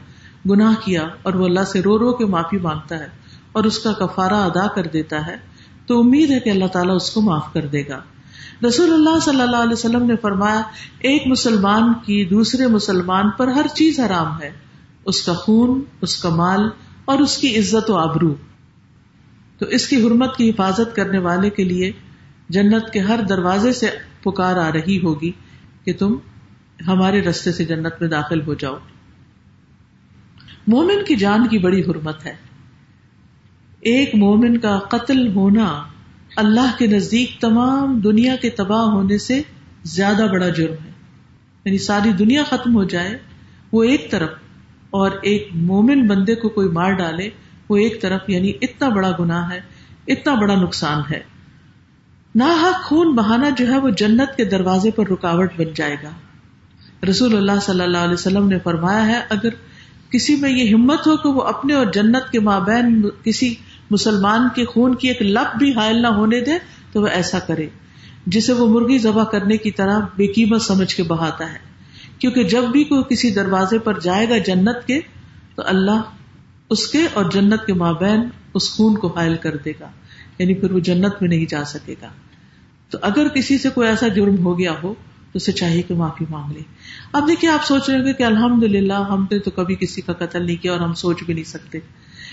گناہ کیا اور وہ اللہ سے رو رو کے معافی مانگتا ہے اور اس کا کفارہ ادا کر دیتا ہے، تو امید ہے کہ اللہ تعالیٰ اس کو معاف کر دے گا۔ رسول اللہ صلی اللہ علیہ وسلم نے فرمایا، ایک مسلمان کی دوسرے مسلمان پر ہر چیز حرام ہے، اس کا خون، اس کا مال اور اس کی عزت و آبرو۔ تو اس کی حرمت کی حفاظت کرنے والے کے لیے جنت کے ہر دروازے سے پکار آ رہی ہوگی۔ کہ تم ہمارے رستے سے جنت میں داخل ہو جاؤ۔ مومن کی جان کی بڑی حرمت ہے۔ ایک مومن کا قتل ہونا اللہ کے نزدیک تمام دنیا کے تباہ ہونے سے زیادہ بڑا جرم ہے۔ یعنی ساری دنیا ختم ہو جائے، وہ ایک طرف اور ایک مومن بندے کو کوئی مار ڈالے، وہ ایک طرف یعنی اتنا بڑا گناہ ہے، اتنا بڑا نقصان ہے۔ نا خون بہانا جو ہے وہ جنت کے دروازے پر رکاوٹ بن جائے گا۔ رسول اللہ صلی اللہ علیہ وسلم نے فرمایا ہے، اگر کسی میں یہ ہمت ہو کہ وہ اپنے اور جنت کے مابین کسی مسلمان کے خون کی ایک لپ بھی حائل نہ ہونے دے، تو وہ ایسا کرے۔ جسے وہ مرغی ذبح کرنے کی طرح بے قیمت سمجھ کے بہاتا ہے۔ کیونکہ جب بھی کوئی کسی دروازے پر جائے گا جنت کے، تو اللہ اس کے اور جنت کے مابین اس خون کو حائل کر دے گا۔ یعنی پھر وہ جنت میں نہیں جا سکے گا۔ تو اگر کسی سے کوئی ایسا جرم ہو گیا ہو، تو اسے چاہیے کہ معافی مانگ لے۔ اب دیکھیے، آپ سوچ رہے کہ الحمد للہ ہم نے تو کبھی کسی کا قتل نہیں کیا اور ہم سوچ بھی نہیں سکتے۔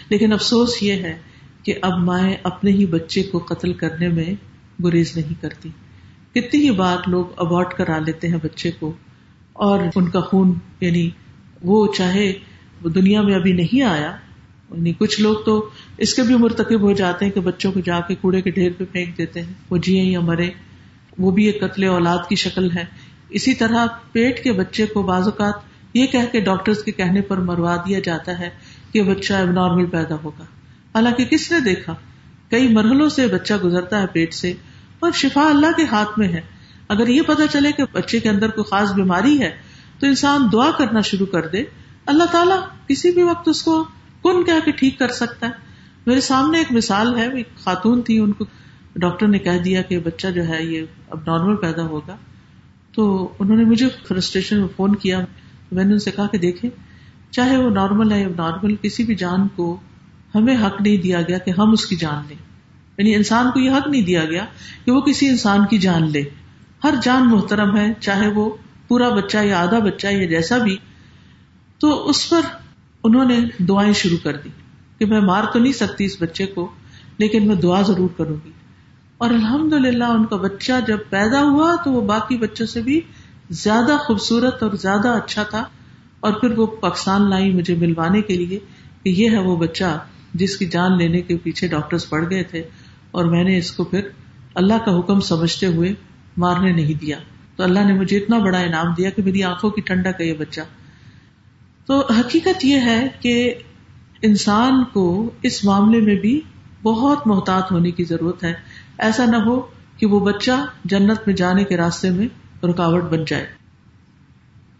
لیکن افسوس یہ ہے کہ اب مائیں اپنے ہی بچے کو قتل کرنے میں گریز نہیں کرتی۔ کتنی ہی بار لوگ ابارٹ کرا لیتے ہیں بچے کو اور ان کا خون یعنی وہ چاہے، وہ دنیا میں ابھی نہیں آیا یعنی کچھ لوگ تو اس کے بھی مرتکب ہو جاتے ہیں کہ بچوں کو جا کے کوڑے کے ڈھیر پہ پھینک دیتے ہیں، وہ جیے یا مرے وہ بھی ایک قتل اولاد کی شکل ہے۔ اسی طرح پیٹ کے بچے کو بعض اوقات یہ کہہ کے ڈاکٹر کے کہنے پر مروا دیا جاتا ہے کہ بچہ اب نارمل پیدا ہوگا۔ حالانکہ کس نے دیکھا؟ کئی مرحلوں سے بچہ گزرتا ہے پیٹ سے اور شفا اللہ کے ہاتھ میں ہے۔ اگر یہ پتا چلے کہ بچے کے اندر کوئی خاص بیماری ہے تو انسان دعا کرنا شروع کر دے۔ اللہ تعالیٰ کسی بھی وقت اس کو کن کہہ کے ٹھیک کر سکتا ہے؟ میرے سامنے ایک مثال ہے، ایک خاتون تھی، ان کو ڈاکٹر نے کہہ دیا کہ بچہ جو ہے، یہ اب نارمل پیدا ہوگا۔ تو انہوں نے مجھے فرسٹریشن میں فون کیا۔ میں نے ان سے کہا کہ دیکھیں، چاہے وہ نارمل ہے یا نارمل کسی بھی جان کو ہمیں حق نہیں دیا گیا کہ ہم اس کی جان لیں۔ یعنی انسان کو یہ حق نہیں دیا گیا کہ وہ کسی انسان کی جان لے۔ ہر جان محترم ہے، چاہے وہ پورا بچہ یا آدھا بچہ یا جیسا بھی۔ تو اس پر انہوں نے دعائیں شروع کر دی کہ میں مار تو نہیں سکتی اس بچے کو، لیکن میں دعا ضرور کروں گی۔ اور الحمد للہ ان کا بچہ جب پیدا ہوا تو وہ باقی بچوں سے بھی زیادہ خوبصورت اور زیادہ اچھا تھا۔ اور پھر وہ پاکستان لائی مجھے ملوانے کے لیے کہ یہ ہے وہ بچہ جس کی جان لینے کے پیچھے ڈاکٹر پڑ گئے تھے۔ اور میں نے اس کو پھر اللہ کا حکم سمجھتے ہوئے مارنے نہیں دیا۔ تو اللہ نے مجھے اتنا بڑا انعام دیا کہ میری آنکھوں کی ٹھنڈا کا یہ بچہ۔ تو حقیقت یہ ہے کہ انسان کو اس معاملے میں بھی بہت محتاط ہونے کی ضرورت ہے۔ ایسا نہ ہو کہ وہ بچہ جنت میں جانے کے راستے میں رکاوٹ بن جائے۔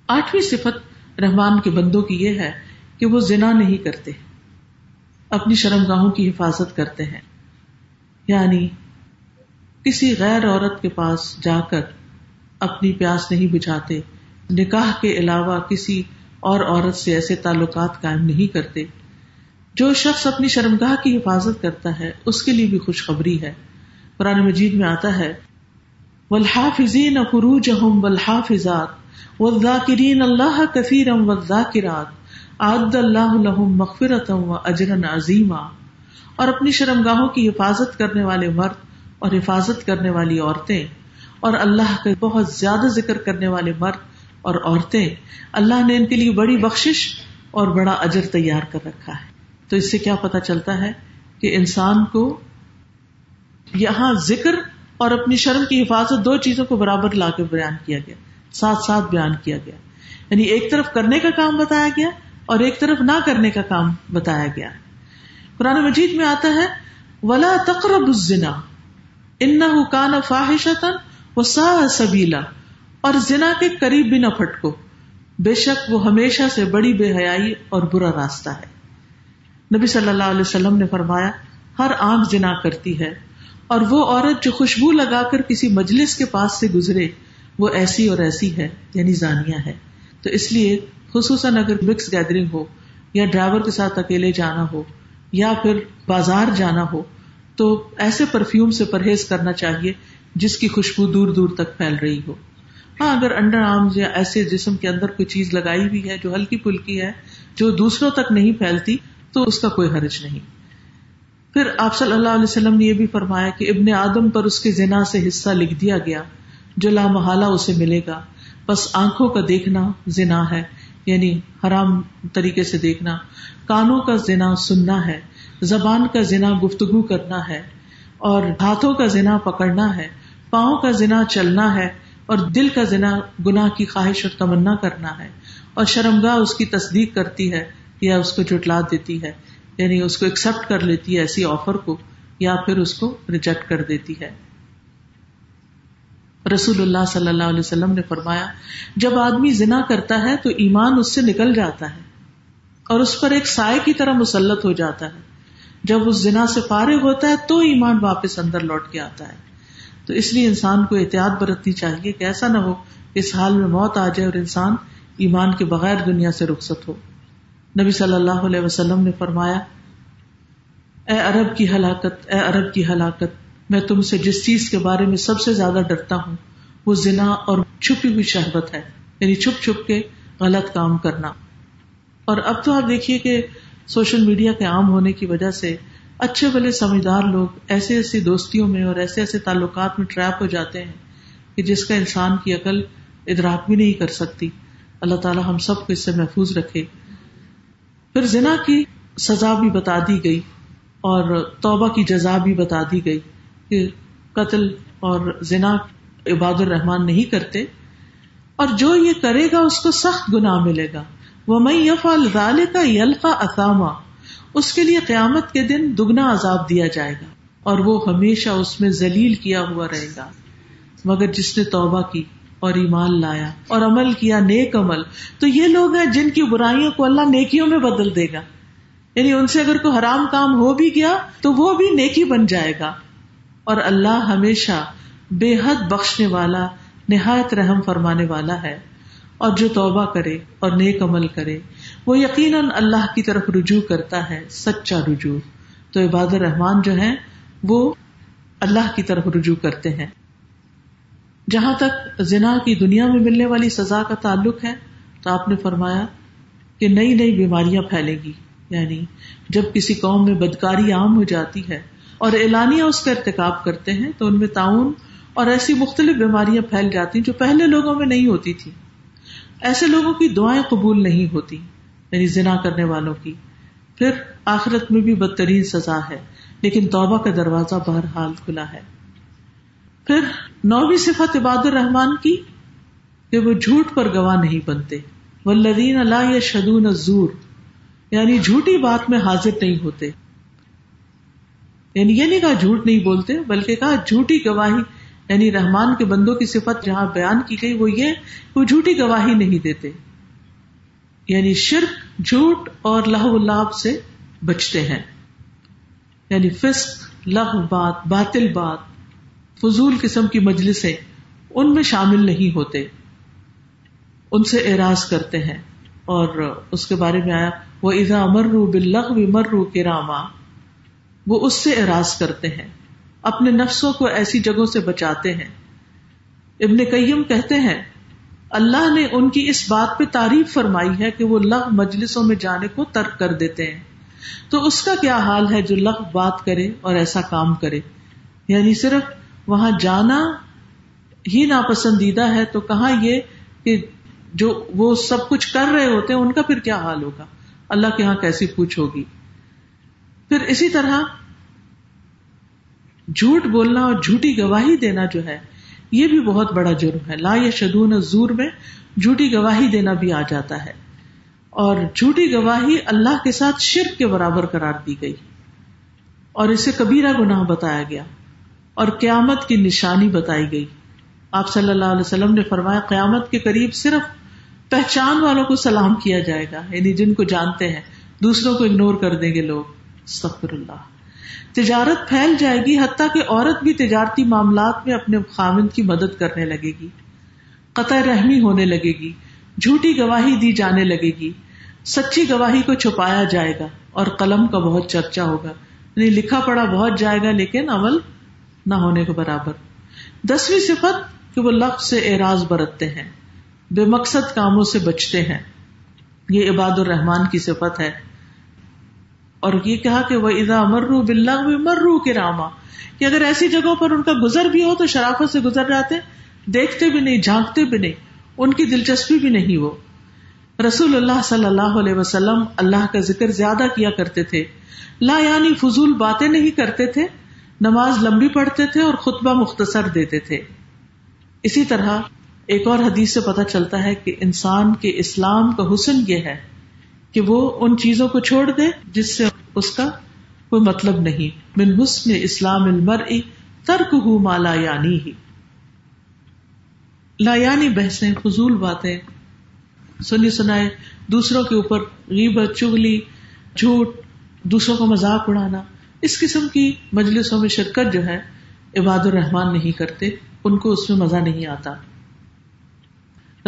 آٹھویں صفت رحمان کے بندوں کی یہ ہے کہ وہ زنا نہیں کرتے۔ اپنی شرم گاہوں کی حفاظت کرتے ہیں۔ یعنی کسی غیر عورت کے پاس جا کر اپنی پیاس نہیں بجھاتے۔ نکاح کے علاوہ کسی اور عورت سے ایسے تعلقات قائم نہیں کرتے۔ جو شخص اپنی شرمگاہ کی حفاظت کرتا ہے، اس کے لیے بھی خوشخبری ہے۔ قرآن مجید میں آتا ہے والحافظین فروجہم والحافظات والذاکرین اللہ کثیرا والذاکرات عد اللہ لہم مغفرتا و اجرا عظیما اور اپنی شرمگاہوں کی حفاظت کرنے والے مرد اور حفاظت کرنے والی عورتیں اور اللہ کا بہت زیادہ ذکر کرنے والے مرد اور عورتیں، اللہ نے ان کے لیے بڑی بخشش اور بڑا اجر تیار کر رکھا ہے۔ تو اس سے کیا پتا چلتا ہے کہ انسان کو یہاں ذکر اور اپنی شرم کی حفاظت دو چیزوں کو برابر لا کے بیان کیا گیا، ساتھ ساتھ بیان کیا گیا۔ یعنی ایک طرف کرنے کا کام بتایا گیا اور ایک طرف نہ کرنے کا کام بتایا گیا۔ قرآن مجید میں آتا ہے، ولا تقرب الزنا ان کان فاحشتا وساء سبیلا اور زنا کے قریب بھی نہ پھٹکو۔ بے شک وہ ہمیشہ سے بڑی بے حیائی اور برا راستہ ہے۔ نبی صلی اللہ علیہ وسلم نے فرمایا، ہر آنکھ جنا کرتی ہے اور وہ عورت جو خوشبو لگا کر کسی مجلس کے پاس سے گزرے، وہ ایسی اور ایسی ہے یعنی زانیہ ہے۔ تو اس لیے خصوصاً اگر مکس گیدرنگ ہو یا ڈرائیور کے ساتھ اکیلے جانا ہو یا پھر بازار جانا ہو، تو ایسے پرفیوم سے پرہیز کرنا چاہیے جس کی خوشبو دور دور تک پھیل رہی ہو۔ ہاں اگر انڈر آرمز یا ایسے جسم کے اندر کوئی چیز لگائی ہوئی ہے جو ہلکی پھلکی ہے، جو دوسروں تک نہیں پھیلتی، تو اس کا کوئی حرج نہیں۔ پھر آپ صلی اللہ علیہ وسلم نے یہ بھی فرمایا کہ ابن آدم پر اس کے زنا سے حصہ لکھ دیا گیا، جو لامحالہ اسے ملے گا۔ بس آنکھوں کا دیکھنا زنا ہے یعنی حرام طریقے سے دیکھنا۔ کانوں کا زنا سننا ہے، زبان کا زنا گفتگو کرنا ہے، اور ہاتھوں کا زنا پکڑنا ہے، پاؤں کا زنا چلنا ہے۔ اور دل کا زنا، گناہ کی خواہش اور تمنا کرنا ہے اور شرمگاہ اس کی تصدیق کرتی ہے یا اس کو جٹلا دیتی ہے یعنی اس کو ایکسپٹ کر لیتی ہے ایسی آفر کو، یا پھر اس کو ریجیکٹ کر دیتی ہے۔ رسول اللہ صلی اللہ علیہ وسلم نے فرمایا، جب آدمی زنا کرتا ہے تو ایمان اس سے نکل جاتا ہے اور اس پر ایک سائے کی طرح مسلط ہو جاتا ہے۔ جب اس زنا سے فارغ ہوتا ہے تو ایمان واپس اندر لوٹ کے آتا ہے۔ تو اس لیے انسان کو احتیاط برتنی چاہیے کہ ایسا نہ ہو اس حال میں موت آ جائے اور انسان ایمان کے بغیر دنیا سے رخصت ہو۔ نبی صلی اللہ علیہ وسلم نے فرمایا، اے عرب کی ہلاکت، اے عرب کی ہلاکت، میں تم سے جس چیز کے بارے میں سب سے زیادہ ڈرتا ہوں، وہ زنا اور چھپی ہوئی شہبت ہے یعنی چھپ چھپ کے غلط کام کرنا۔ اور اب تو آپ دیکھیے کہ سوشل میڈیا کے عام ہونے کی وجہ سے اچھے بلے سمجھدار لوگ ایسے ایسی دوستیوں میں اور ایسے ایسے تعلقات میں ٹریپ ہو جاتے ہیں کہ جس کا انسان کی عقل ادراک بھی نہیں کر سکتی۔ اللہ تعالیٰ ہم سب کو اس سے محفوظ رکھے۔ پھر زنا کی سزا بھی بتا دی گئی اور توبہ کی جزا بھی بتا دی گئی کہ قتل اور زنا عباد الرحمان نہیں کرتے اور جو یہ کرے گا اس کو سخت گنا ملے گا۔ وہ میں یف الزال کا یلقا اسامہ اس کے لیے قیامت کے دن دگنا عذاب دیا جائے گا اور وہ ہمیشہ اس میں ذلیل کیا ہوا رہے گا۔ مگر جس نے توبہ کی اور ایمان لایا اور عمل کیا نیک عمل، تو یہ لوگ ہیں جن کی برائیوں کو اللہ نیکیوں میں بدل دے گا۔ یعنی ان سے اگر کوئی حرام کام ہو بھی گیا، تو وہ بھی نیکی بن جائے گا۔ اور اللہ ہمیشہ بے حد بخشنے والا، نہایت رحم فرمانے والا ہے۔ اور جو توبہ کرے اور نیک عمل کرے وہ یقیناً اللہ کی طرف رجوع کرتا ہے، سچا رجوع۔ تو عباد الرحمان جو ہے وہ اللہ کی طرف رجوع کرتے ہیں۔ جہاں تک زنا کی دنیا میں ملنے والی سزا کا تعلق ہے، تو آپ نے فرمایا کہ نئی نئی بیماریاں پھیلے گی۔ یعنی جب کسی قوم میں بدکاری عام ہو جاتی ہے اور اعلانیہ اس کا ارتکاب کرتے ہیں، تو ان میں تعاون اور ایسی مختلف بیماریاں پھیل جاتی جو پہلے لوگوں میں نہیں ہوتی تھی۔ ایسے لوگوں کی دعائیں قبول نہیں ہوتی۔ یعنی زنا کرنے والوں کی۔ پھر آخرت میں بھی بدترین سزا ہے، لیکن توبہ کا دروازہ بہرحال کھلا ہے۔ پھر نویں صفت عباد الرحمان کی، کہ وہ جھوٹ پر گواہ نہیں بنتے۔ ولدین اللہ یا شدون زور یعنی جھوٹی بات میں حاضر نہیں ہوتے۔ یعنی یہ نہیں کہا جھوٹ نہیں بولتے، بلکہ کہا جھوٹی گواہی یعنی رحمان کے بندوں کی صفت جہاں بیان کی گئی، وہ یہ وہ جھوٹی گواہی نہیں دیتے۔ یعنی شرک جھوٹ اور لہو لاب سے بچتے ہیں۔ یعنی فسق لہ بات، باطل بات، فضول قسم کی مجلسیں ان میں شامل نہیں ہوتے۔ ان سے اعراض کرتے ہیں۔ اور اس کے بارے میں آیا وہ اضا مرو بلغ مرو کے راما وہ اس سے اعراض کرتے ہیں۔ اپنے نفسوں کو ایسی جگہوں سے بچاتے ہیں۔ ابن قیم کہتے ہیں اللہ نے ان کی اس بات پہ تعریف فرمائی ہے کہ وہ لغ مجلسوں میں جانے کو ترک کر دیتے ہیں۔ تو اس کا کیا حال ہے جو لغ بات کرے اور ایسا کام کرے؟ یعنی صرف وہاں جانا ہی ناپسندیدہ ہے تو کہاں یہ کہ جو وہ سب کچھ کر رہے ہوتے ہیں، ان کا پھر کیا حال ہوگا؟ اللہ کے یہاں کیسی پوچھ ہوگی؟ پھر اسی طرح جھوٹ بولنا اور جھوٹی گواہی دینا جو ہے یہ بھی بہت بڑا جرم ہے۔ لا یا شدون زور میں جھوٹی گواہی دینا بھی آ جاتا ہے۔ اور جھوٹی گواہی اللہ کے ساتھ شرک کے برابر قرار دی گئی۔ اور اسے کبیرہ گناہ بتایا گیا۔ اور قیامت کی نشانی بتائی گئی۔ آپ صلی اللہ علیہ وسلم نے فرمایا، قیامت کے قریب صرف پہچان والوں کو سلام کیا جائے گا۔ یعنی جن کو جانتے ہیں، دوسروں کو اگنور کر دیں گے لوگ۔ سفر اللہ۔ تجارت پھیل جائے گی، حتیٰ کہ عورت بھی تجارتی معاملات میں اپنے خامند کی مدد کرنے لگے گی۔ قطع رحمی ہونے لگے گی، جھوٹی گواہی دی جانے لگے گی۔ سچی گواہی کو چھپایا جائے گا اور قلم کا بہت چرچا ہوگا۔ یعنی لکھا پڑا بہت جائے گا، لیکن عمل نہ ہونے کے برابر۔ دسویں صفت، کہ وہ لفظ سے اعراض برتتے ہیں، بے مقصد کاموں سے بچتے ہیں۔ یہ عباد الرحمان کی صفت ہے۔ اور یہ کہا کہ وہ ادا مرو بلّہ مرو کے راما کہ اگر ایسی جگہوں پر ان کا گزر بھی ہو تو شرافت سے گزر جاتے، دیکھتے بھی نہیں، جھانکتے بھی نہیں، ان کی دلچسپی بھی نہیں وہ۔ رسول اللہ صلی اللہ علیہ وسلم اللہ کا ذکر زیادہ کیا کرتے تھے۔ لا یعنی فضول باتیں نہیں کرتے تھے، نماز لمبی پڑھتے تھے اور خطبہ مختصر دیتے تھے۔ اسی طرح ایک اور حدیث سے پتہ چلتا ہے کہ انسان کے اسلام کا حسن یہ ہے کہ وہ ان چیزوں کو چھوڑ دے جس سے اس کا کوئی مطلب نہیں۔ من حسن اسلام المر ترک ہوں مالا یعنی ہی لا یعنی بحثیں، فضول باتیں۔ سنی سنائے، دوسروں کے اوپر غیبت چگلی جھوٹ، دوسروں کا مذاق اڑانا۔ اس قسم کی مجلسوں میں شرکت جو ہے عباد الرحمان نہیں کرتے، ان کو اس میں مزہ نہیں آتا۔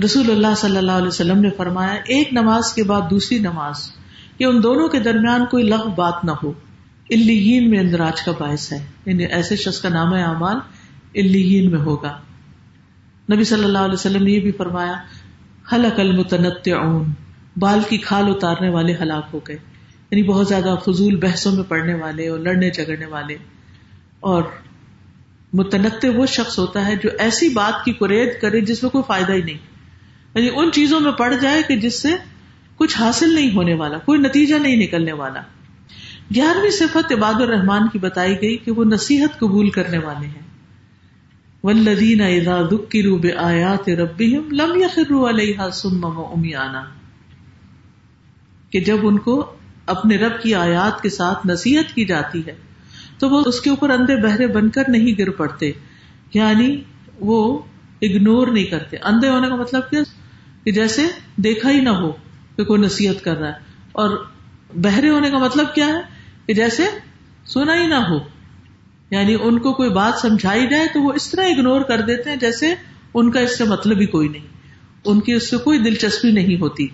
رسول اللہ صلی اللہ علیہ وسلم نے فرمایا، ایک نماز کے بعد دوسری نماز کہ ان دونوں کے درمیان کوئی لغ بات نہ ہو۔ الین میں اندراج کا باعث ہے۔ یعنی ایسے شخص کا نام اعمال الین میں ہوگا۔ نبی صلی اللہ علیہ وسلم نے یہ بھی فرمایا حلق المتنطعون، بال کی کھال اتارنے والے ہلاک ہو گئے۔ یعنی بہت زیادہ فضول بحثوں میں پڑھنے والے اور لڑنے جگڑنے والے۔ اور متنطع وہ شخص ہوتا ہے جو ایسی بات کی قرید کرے جس میں کوئی فائدہ ہی نہیں۔ یعنی ان چیزوں میں پڑ جائے کہ جس سے کچھ حاصل نہیں ہونے والا، کوئی نتیجہ نہیں نکلنے والا۔ گیارہویں صفت عباد الرحمان کی بتائی گئی کہ وہ نصیحت قبول کرنے والے ہیں۔ ولدین اذا ذکروا بآیات ربهم لم يخروا علیہا سما وعمیانا کہ جب ان کو اپنے رب کی آیات کے ساتھ نصیحت کی جاتی ہے، تو وہ اس کے اوپر اندھے بہرے بن کر نہیں گر پڑتے۔ یعنی وہ اگنور نہیں کرتے۔ اندھے ہونے کا مطلب کیا؟ کہ جیسے دیکھا ہی نہ ہو کہ کوئی نصیحت کر رہا ہے۔ اور بہرے ہونے کا مطلب کیا ہے؟ کہ جیسے سنا ہی نہ ہو۔ یعنی ان کو کوئی بات سمجھائی جائے تو وہ اس طرح اگنور کر دیتے ہیں جیسے ان کا اس سے مطلب ہی کوئی نہیں۔ ان کی اس سے کوئی دلچسپی نہیں ہوتی۔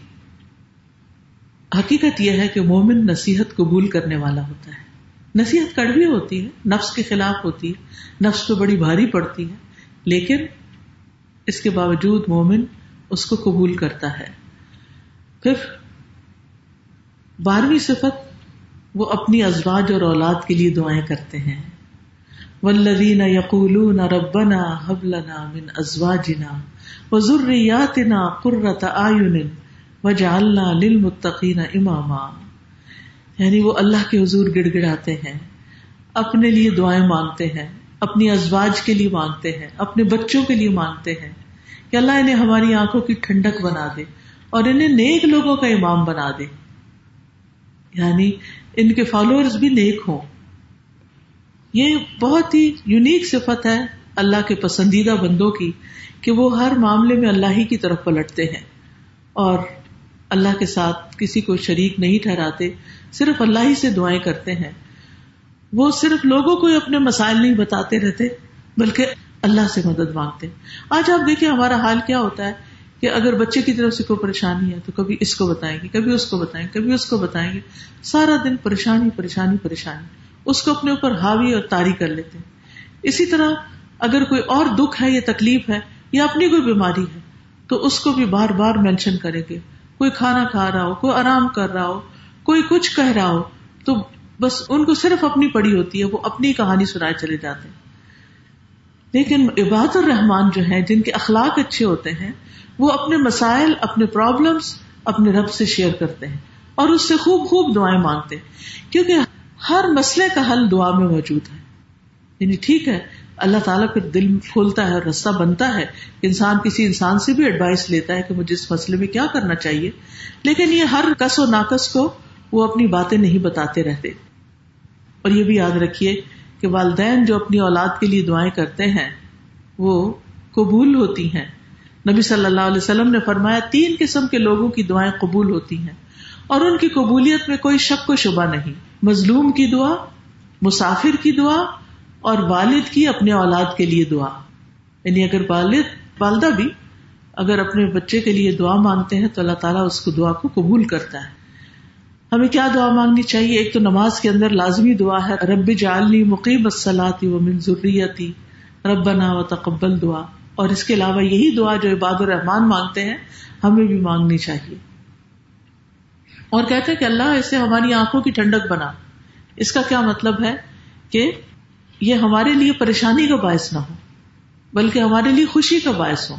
حقیقت یہ ہے کہ مومن نصیحت قبول کرنے والا ہوتا ہے۔ نصیحت کڑوی ہوتی ہے، نفس کے خلاف ہوتی ہے، نفس پہ بڑی بھاری پڑتی ہے، لیکن اس کے باوجود مومن اس کو قبول کرتا ہے۔ پھر بارہویں صفت، وہ اپنی ازواج اور اولاد کے لیے دعائیں کرتے ہیں۔ ولدین یقولون ربنا هب لنا من ازواجنا وذرياتنا قرة اعین وجعلنا للمتقین اماما یعنی وہ اللہ کے حضور گڑ گڑاتے ہیں، اپنے لیے دعائیں مانگتے ہیں، اپنی ازواج کے لیے مانگتے ہیں، اپنے بچوں کے لیے مانگتے ہیں۔ کہ اللہ انہیں ہماری آنکھوں کی ٹھنڈک بنا دے اور انہیں نیک لوگوں کا امام بنا دے۔ یعنی ان کے فالوورز بھی نیک ہوں۔ یہ بہت ہی یونیک صفت ہے اللہ کے پسندیدہ بندوں کی کہ وہ ہر معاملے میں اللہ ہی کی طرف پلٹتے ہیں اور اللہ کے ساتھ کسی کو شریک نہیں ٹھہراتے، صرف اللہ ہی سے دعائیں کرتے ہیں۔ وہ صرف لوگوں کو اپنے مسائل نہیں بتاتے رہتے، بلکہ اللہ سے مدد مانگتے ہیں۔ آج آپ دیکھیں ہمارا حال کیا ہوتا ہے کہ اگر بچے کی طرف سے کوئی پریشانی ہے تو کبھی اس کو بتائیں گے، کبھی اس کو بتائیں گے، کبھی اس کو بتائیں گے۔ سارا دن پریشانی پریشانی پریشانی۔ اس کو اپنے اوپر حاوی اور تاری کر لیتے ہیں۔ اسی طرح اگر کوئی اور دکھ ہے یا تکلیف ہے یا اپنی کوئی بیماری ہے تو اس کو بھی بار بار مینشن کریں گے۔ کوئی کھانا کھا رہا ہو، کوئی آرام کر رہا ہو، کوئی کچھ کہہ رہا ہو تو بس ان کو صرف اپنی پڑی ہوتی ہے، وہ اپنی کہانی سنائے چلے جاتے ہیں۔ لیکن عباد الرحمان جو ہیں، جن کے اخلاق اچھے ہوتے ہیں، وہ اپنے مسائل، اپنے پرابلمس اپنے رب سے شیئر کرتے ہیں اور اس سے خوب خوب دعائیں مانگتے ہیں۔ کیونکہ ہر مسئلے کا حل دعا میں موجود ہے۔ یعنی ٹھیک ہے، اللہ تعالیٰ پھر دل کھولتا ہے اور رستہ بنتا ہے۔ انسان کسی انسان سے بھی ایڈوائس لیتا ہے کہ مجھے اس مسئلے میں کیا کرنا چاہیے۔ لیکن یہ ہر کس و ناقص کو وہ اپنی باتیں نہیں بتاتے رہتے۔ اور یہ بھی یاد رکھیے کہ والدین جو اپنی اولاد کے لیے دعائیں کرتے ہیں، وہ قبول ہوتی ہیں۔ نبی صلی اللہ علیہ وسلم نے فرمایا، تین قسم کے لوگوں کی دعائیں قبول ہوتی ہیں۔ اور ان کی قبولیت میں کوئی شک و شبہ نہیں۔ مظلوم کی دعا، مسافر کی دعا، اور والد کی اپنے اولاد کے لیے دعا۔ یعنی اگر والد، والدہ بھی اگر اپنے بچے کے لیے دعا مانگتے ہیں، تو اللہ تعالیٰ اس کو دعا کو قبول کرتا ہے۔ ہمیں کیا دعا مانگنی چاہیے؟ ایک تو نماز کے اندر لازمی دعا ہے، رب جالنی مقیب السلاتی و منظوریتی رب بنا و تقبل دعا۔ اور اس کے علاوہ یہی دعا جو عباد الرحمان مانگتے ہیں، ہمیں بھی مانگنی چاہیے۔ اور کہتے کہ اللہ اسے ہماری آنکھوں کی ٹھنڈک بنا۔ اس کا کیا مطلب ہے کہ یہ ہمارے لیے پریشانی کا باعث نہ ہو، بلکہ ہمارے لیے خوشی کا باعث ہو۔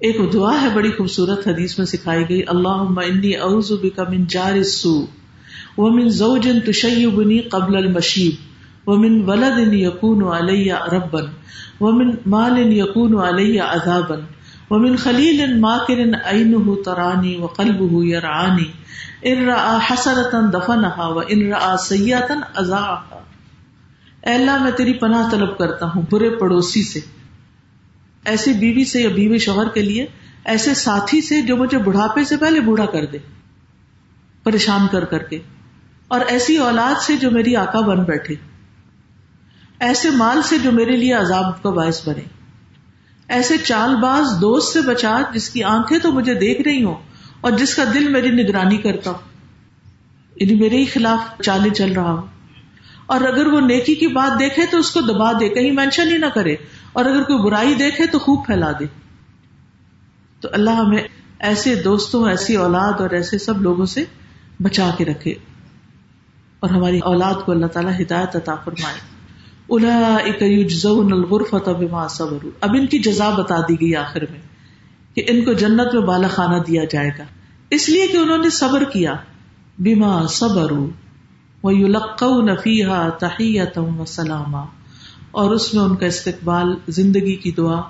ایک دعا ہے بڑی خوبصورت حدیث میں سکھائی گئی اللہ انی اعوذ بک من جار السوء ومن زوج تشیبنی قبل المشیب ومن ولد یکون علی ربا ومن مال یکون علی عذابا ومن خلیل ماکر عینہ ترانی و قلبہ یرعانی، ان رآ حسرتا دفنہا و ان رآ سیئتا ازاعہا اے اللہ، میں تیری پناہ طلب کرتا ہوں، برے پڑوسی سے ایسی بیوی سے یا بیوی شوہر کے لیے ایسے ساتھی سے جو مجھے بڑھاپے سے پہلے بوڑھا کر دے، پریشان کر کر کے۔ اور ایسی اولاد سے جو میری آقا بن بیٹھے۔ ایسے مال سے جو میرے لیے عذاب کا باعث بنے۔ ایسے چال باز دوست سے بچا جس کی آنکھیں تو مجھے دیکھ رہی ہوں اور جس کا دل میری نگرانی کرتا ہو یعنی میرے ہی خلاف چالے چل رہا ہو اور اگر وہ نیکی کی بات دیکھے تو اس کو دبا دے، کہیں مینشن ہی نہ کرے۔ اور اگر کوئی برائی دیکھے تو خوب پھیلا دے۔ تو اللہ ہمیں ایسے دوستوں، ایسی اولاد اور ایسے سب لوگوں سے بچا کے رکھے اور ہماری اولاد کو اللہ تعالیٰ ہدایت عطا فرمائے۔ بما صبروا۔ اب ان کی جزا بتا دی گئی آخر میں کہ ان کو جنت میں بالا خانہ دیا جائے گا۔ اس لیے کہ انہوں نے صبر کیا۔ بیما صبر نفیحا تحیتم و سلامہ اور اس میں ان کا استقبال زندگی کی دعا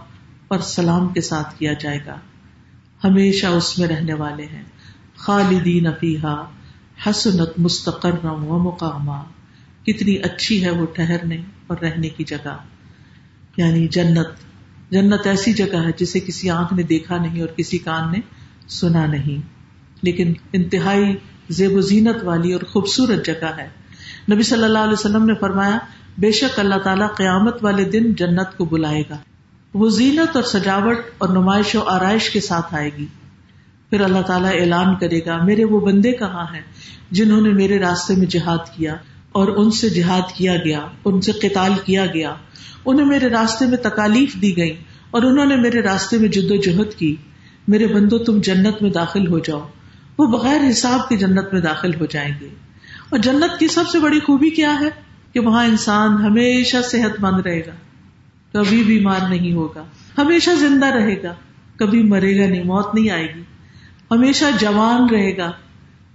اور سلام کے ساتھ کیا جائے گا۔ ہمیشہ اس میں رہنے والے ہیں۔ خالدین افیحا حسنت مستقر و مقامہ کتنی اچھی ہے وہ ٹہرنے اور رہنے کی جگہ۔ یعنی جنت۔ جنت ایسی جگہ ہے جسے کسی آنکھ نے دیکھا نہیں اور کسی کان نے سنا نہیں۔ لیکن انتہائی زیب و زینت والی اور خوبصورت جگہ ہے۔ نبی صلی اللہ علیہ وسلم نے فرمایا بے شک اللہ تعالیٰ قیامت والے دن جنت کو بلائے گا۔ وہ زینت اور سجاوٹ اور نمائش و آرائش کے ساتھ آئے گی۔ پھر اللہ تعالیٰ اعلان کرے گا، میرے وہ بندے کہاں ہیں جنہوں نے میرے راستے میں جہاد کیا اور ان سے جہاد کیا گیا، ان سے قتال کیا گیا۔ انہیں میرے راستے میں تکالیف دی گئی اور انہوں نے میرے راستے میں جد و جہد کی۔ میرے بندو، تم جنت میں داخل ہو جاؤ۔ وہ بغیر حساب کی جنت میں داخل ہو جائیں گے۔ اور جنت کی سب سے بڑی خوبی کیا ہے؟ کہ وہاں انسان ہمیشہ صحت مند رہے گا، کبھی بیمار نہیں ہوگا، ہمیشہ زندہ رہے گا، کبھی مرے گا نہیں، موت نہیں آئے گی۔ ہمیشہ جوان رہے گا،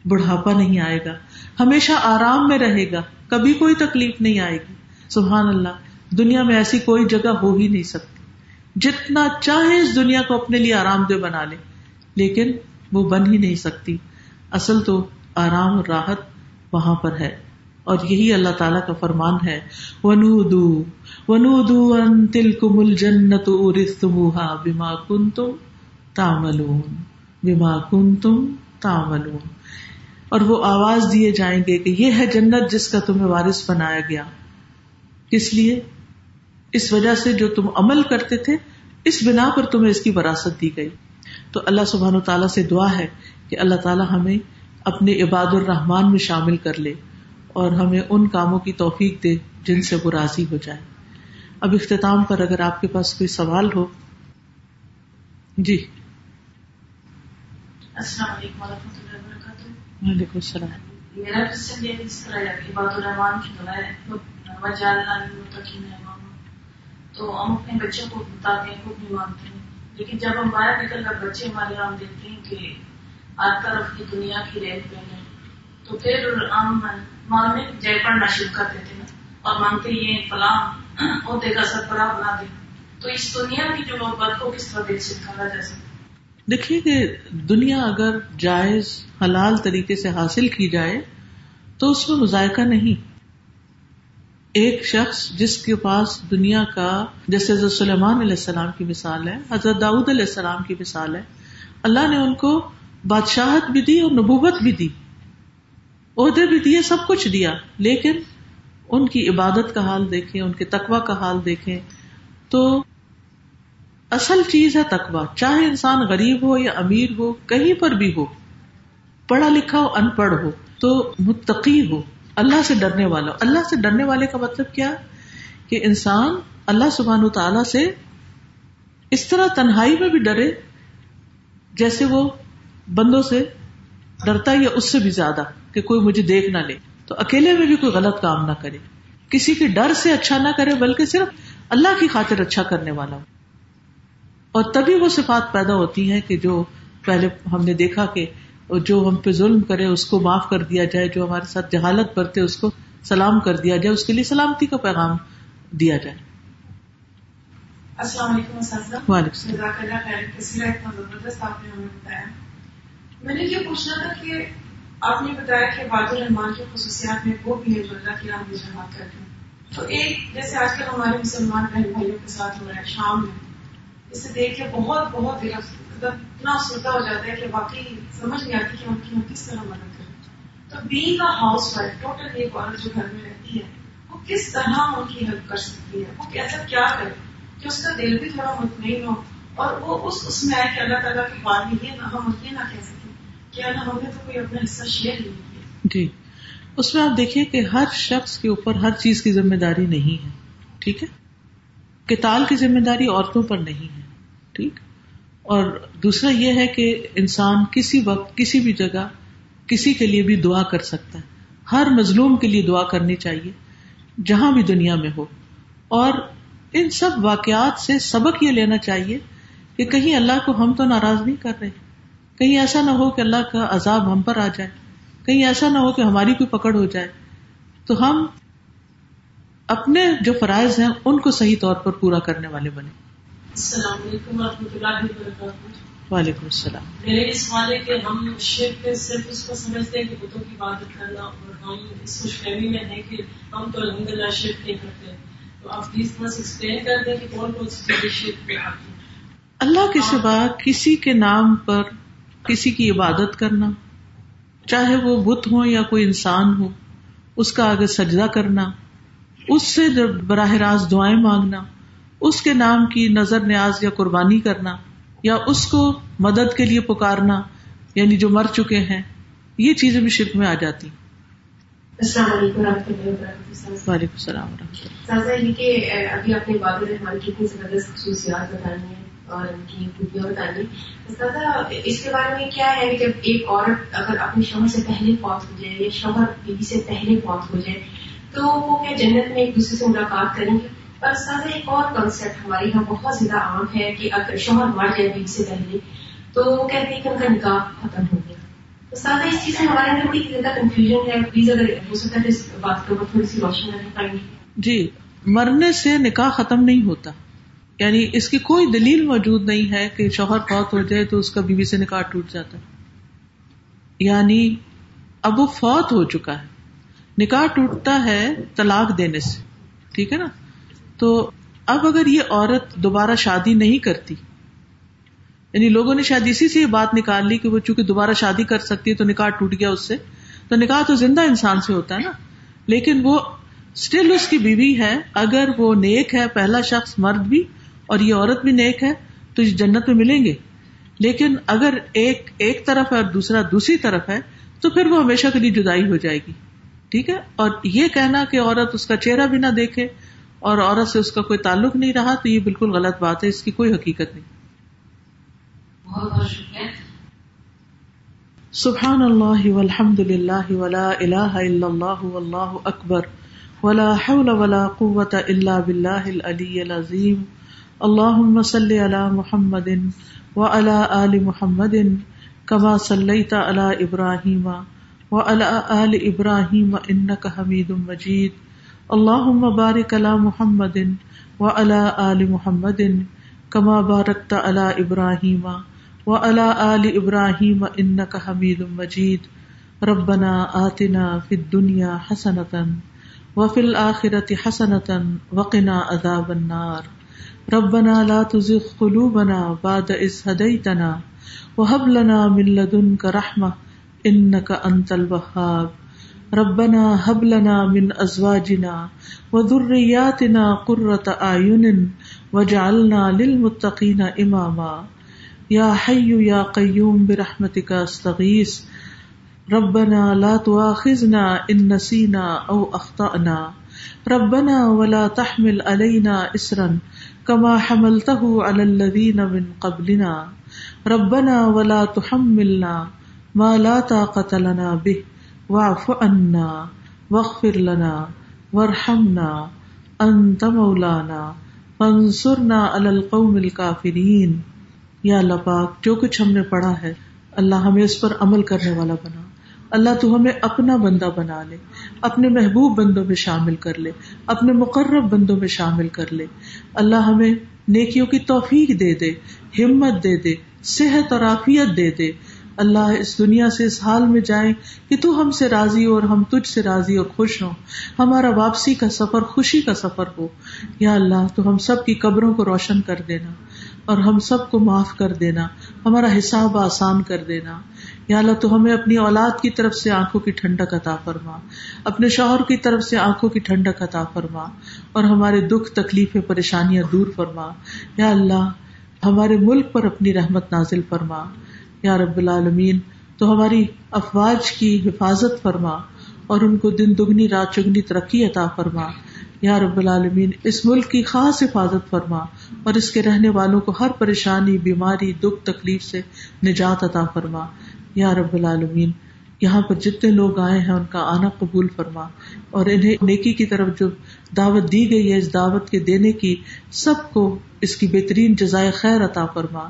بڑھاپا نہیں آئے گا، ہمیشہ آرام میں رہے گا، کبھی کوئی تکلیف نہیں آئے گی۔ سبحان اللہ، دنیا میں ایسی کوئی جگہ ہو ہی نہیں سکتی۔ جتنا چاہے اس دنیا کو اپنے لیے آرام دہ بنا لے، لیکن وہ بن ہی نہیں سکتی۔ اصل تو آرام اور راحت وہاں پر ہے۔ اور یہی اللہ تعالیٰ کا فرمان ہے۔ ونو دو ونو دو ان تل کمل جنت بیما کن تم تاملون بیما کن تم تاملون اور وہ آواز دیے جائیں گے کہ یہ ہے جنت جس کا تمہیں وارث بنایا گیا۔ کس لیے؟ اس وجہ سے جو تم عمل کرتے تھے، اس بنا پر تمہیں اس کی وراثت دی گئی۔ تو اللہ سبحان و تعالیٰ سے دعا ہے کہ اللہ تعالیٰ ہمیں اپنے عباد الرحمان میں شامل کر لے۔ اور ہمیں ان کاموں کی توفیق دے جن سے وہ راضی ہو جائے۔ اب اختتام پر اگر آپ کے پاس کوئی سوال ہو۔ جی۔ السلام علیکم و رحمۃ اللہ وبرکاتہ۔ وعلیکم السلام۔ میرا کوشچن یہ اس طرح ہے عباد الرحمان کی دعا ہے۔ تو ہم اپنے بچوں کو بتاتے ہیں خود نہیں مانتے ہیں۔ لیکن جب ہم باہر نکل کر بچے ہمارے ہم دیکھتے ہیں کہ آج طرف کی دنیا کی ریل پہ ہیں تو پھر ہم مانگنے جے پڑھنا شروع کر دیتے ہیں۔ اور مانگتے یہ فلاں عہدے کا سربراہ بنا دے۔ تو اس دنیا کی جو محبت کو کس طرح دل سے نکالا جا سکتا دیکھیے کہ دنیا اگر جائز، حلال طریقے سے حاصل کی جائے، تو اس میں مذائقہ نہیں۔ ایک شخص جس کے پاس دنیا کا، جیسے حضرت سلیمان علیہ السلام کی مثال ہے، حضرت داؤد علیہ السلام کی مثال ہے، اللہ نے ان کو بادشاہت بھی دی اور نبوت بھی دی۔ عہدے بھی دیے، سب کچھ دیا۔ لیکن ان کی عبادت کا حال دیکھیں، ان کے تقوا کا حال دیکھیں۔ تو اصل چیز ہے تقوا چاہے انسان غریب ہو یا امیر ہو، کہیں پر بھی ہو، پڑھا لکھا ہو، ان پڑھ ہو، تو متقی ہو۔ اللہ سے ڈرنے والا۔ اللہ سے ڈرنے والے کا مطلب کیا؟ کہ انسان اللہ سبحان تعالی سے اس طرح تنہائی میں بھی ڈرے جیسے وہ بندوں سے ڈرتا یا اس سے بھی زیادہ۔ کہ کوئی مجھے دیکھ نہ لے۔ تو اکیلے میں بھی کوئی غلط کام نہ کرے۔ کسی کے ڈر سے اچھا نہ کرے بلکہ صرف اللہ کی خاطر اچھا کرنے والا ہو۔ اور تبھی وہ صفات پیدا ہوتی ہیں کہ جو پہلے ہم نے دیکھا کہ جو ہم پہ ظلم کرے اس کو معاف کر دیا جائے جو ہمارے ساتھ جہالت برتے اس کو سلام کر دیا جائے اس کے لیے سلامتی کا پیغام دیا جائے۔ السلام علیکم میں نے یہ پوچھنا تھا کہ آپ نے بتایا کہ باد الرحمان کی خصوصیات میں وہ بھی ہے جو اللہ کی راہ میں جماعت کرتے ہیں۔ تو ایک، جیسے آج کل ہمارے مسلمان بہن بھائیوں کے ساتھ ہو رہا ہے، شام میں اسے دیکھ کے بہت بہت دل مطلب اتنا سوتا ہو جاتا ہے کہ واقعی سمجھ نہیں آتی کہ ان کی ہم کس طرح مدد کریں۔ تو being a housewife total ایک عورت جو گھر میں رہتی ہے، وہ کس طرح ان کی ہیلپ کر سکتی ہے؟ وہ ایسا کیا کرے؟ کہ اس کا دل بھی تھوڑا مطمئن ہو اور وہ اس اس میں آئے کہ اللہ تعالیٰ کے بعد میں یہ نہ، ہم یہ نہ کہہ سکیں۔ تو کوئی اپنا حصہ شیئر نہیں جی۔ اس میں آپ دیکھیے کہ ہر شخص کے اوپر ہر چیز کی ذمہ داری نہیں ہے، ٹھیک ہے؟ کتال کی ذمہ داری عورتوں پر نہیں ہے، ٹھیک؟ اور دوسرا یہ ہے کہ انسان کسی وقت، کسی بھی جگہ کسی کے لیے بھی دعا کر سکتا ہے۔ ہر مظلوم کے لیے دعا کرنی چاہیے، جہاں بھی دنیا میں ہو۔ اور ان سب واقعات سے سبق یہ لینا چاہیے کہ کہیں اللہ کو ہم تو ناراض نہیں کر رہے۔ کہیں ایسا نہ ہو کہ اللہ کا عذاب ہم پر آ جائے کہیں ایسا نہ ہو کہ ہماری کوئی پکڑ ہو جائے۔ تو ہم اپنے جو فرائض ہیں ان کو صحیح طور پر پورا کرنے والے بنے السلام علیکم و رحمۃ اللہ وبرکاتہ۔ وعلیکم السلام۔ میرے اس کہ ہم شرک صرف اس کو سمجھتے ہیں کہ بتوں کی عبادت کرنا اور ہم اس خوش فہمی میں ہیں کہ ہم تو الحمد للہ شرک نہیں کرتے تو آپ پلیز تھوڑا سا ایکسپلین کر دیں کہ کون کون سی چیزیں شرک میں آتی اللہ کے سوا کسی کے نام پر کسی کی عبادت کرنا چاہے وہ بت ہو یا کوئی انسان ہو اس کا آگے سجدہ کرنا اس سے براہ راست دعائیں مانگنا اس کے نام کی نظر نیاز یا قربانی کرنا یا اس کو مدد کے لیے پکارنا یعنی جو مر چکے ہیں یہ چیزیں بھی شرک میں آ جاتی۔ السلام علیکم اللہ وعلیکم السلام ورحمۃ اللہ۔ سازا یہ کہ ابھی آپ نے باد الرحمان کی اتنی زبردست خصوصیات بتانی ہیں۔ اور ان کی خوبیاں بتانی سازا اس کے بارے میں کیا ہے کہ جب ایک عورت اگر اپنے شوہر سے پہلے فوت ہو جائے یا شوہر بیوی سے پہلے فوت ہو جائے، تو وہ کیا جنت میں ایک دوسرے سے ملاقات کریں گے؟ اور سازا ایک اور کنسپٹ ہمارے یہاں بہت زیادہ عام ہے کہ اگر شوہر مر جائے بیوی سے پہلے، تو وہ کہتے ہیں کہ ان کا نکاح ختم ہو گیا۔ تو اس چیز سے ہمارے اندر بڑی زیادہ کنفیوژن ہے؟ پلیز اگر ہو سکتا ہے اس بات کے اوپر تھوڑی سی روشنی رکھ پائیں گے جی مرنے سے نکاح ختم نہیں ہوتا۔ یعنی اس کی کوئی دلیل موجود نہیں ہے کہ شوہر فوت ہو جائے تو اس کا بیوی سے نکاح ٹوٹ جاتا ہے۔ یعنی اب وہ فوت ہو چکا ہے۔ نکاح ٹوٹتا ہے طلاق دینے سے۔ ٹھیک ہے نا؟ تو اب اگر یہ عورت دوبارہ شادی نہیں کرتی یعنی لوگوں نے شاید اسی سے یہ بات نکال لی کہ وہ چونکہ دوبارہ شادی کر سکتی ہے تو نکاح ٹوٹ گیا اس سے۔ تو نکاح تو زندہ انسان سے ہوتا ہے نا۔ لیکن وہ اسٹل اس کی بیوی ہے۔ اگر وہ نیک ہے، پہلا شخص مرد بھی اور یہ عورت بھی نیک ہے تو اس جنت میں ملیں گے۔ لیکن اگر ایک ایک طرف ہے اور دوسرا دوسری طرف ہے تو پھر وہ ہمیشہ کے لیے جدائی ہو جائے گی۔ ٹھیک ہے؟ اور یہ کہنا کہ عورت اس کا چہرہ بھی نہ دیکھے اور عورت سے اس کا کوئی تعلق نہیں رہا تو یہ بالکل غلط بات ہے اس کی کوئی حقیقت نہیں۔ بہت بہت شکریہ۔ سبحان اللہ والحمد للہ ولا الہ الا اللہ واللہ اکبر ولا حول ولا قوة الا باللہ العلی العظیم۔ اللہم صلی علی محمد وعلى آل محمد كما صلیت علی ابراہیم وعلى آل ابراہیم انک حمید مجید. اللہم بارک علی محمد وعلى آل محمد كما بارکت علی ابراہیم و الا آل ابراہیم ان کا حمید مجید. ربنا آتنا فی الدنیا حسنتن وفی الآخرة حسنة وقنا عذاب النار. ربنا لا تزغ قلوبنا بعد إذ هديتنا وهب لنا من لدنك رحمة إنك أنت الوهاب. ربنا هب لنا من أزواجنا وذرياتنا قرة أعين واجعلنا للمتقين إماما. یا حی یا قیوم برحمتک استغیث ربنا لا تواخذنا ان نسینا او اخطأنا ربنا ولا تحمل علينا اسرا كما حملته على الذين من قبلنا. ربنا ولا تحملنا ما لا طاقة لنا به. واعف عنا واغفر لنا وارحمنا انت مولانا. فانصرنا على القوم الكافرين. یا اللہ پاک، جو کچھ ہم نے پڑھا ہے، اللہ ہمیں اس پر عمل کرنے والا بنا۔ اللہ تو ہمیں اپنا بندہ بنا لے۔ اپنے محبوب بندوں میں شامل کر لے، اپنے مقرب بندوں میں شامل کر لے۔ اللہ ہمیں نیکیوں کی توفیق دے دے، ہمت دے دے، صحت اور عافیت دے دے۔ اللہ اس دنیا سے اس حال میں جائیں کہ تو ہم سے راضی اور ہم تجھ سے راضی اور خوش ہوں۔ ہمارا واپسی کا سفر خوشی کا سفر ہو۔ یا اللہ، تو ہم سب کی قبروں کو روشن کر دینا اور ہم سب کو معاف کر دینا، ہمارا حساب آسان کر دینا۔ یا اللہ تو ہمیں اپنی اولاد کی طرف سے آنکھوں کی ٹھنڈک عطا فرما، اپنے شوہر کی طرف سے آنکھوں کی ٹھنڈک عطا فرما اور ہمارے دکھ، تکلیفیں، پریشانیاں دور فرما۔ یا اللہ، ہمارے ملک پر اپنی رحمت نازل فرما۔ یا رب العالمین، تو ہماری افواج کی حفاظت فرما اور ان کو دن دگنی، رات چگنی ترقی عطا فرما۔ یا رب العالمین، اس ملک کی خاص حفاظت فرما اور اس کے رہنے والوں کو ہر پریشانی، بیماری، دکھ، تکلیف سے نجات عطا فرما۔ یا رب العالمین، یہاں پر جتنے لوگ آئے ہیں، ان کا آنا قبول فرما۔ اور انہیں نیکی کی طرف جو دعوت دی گئی ہے، اس دعوت کے دینے کی سب کو اس کی بہترین جزائے خیر عطا فرما۔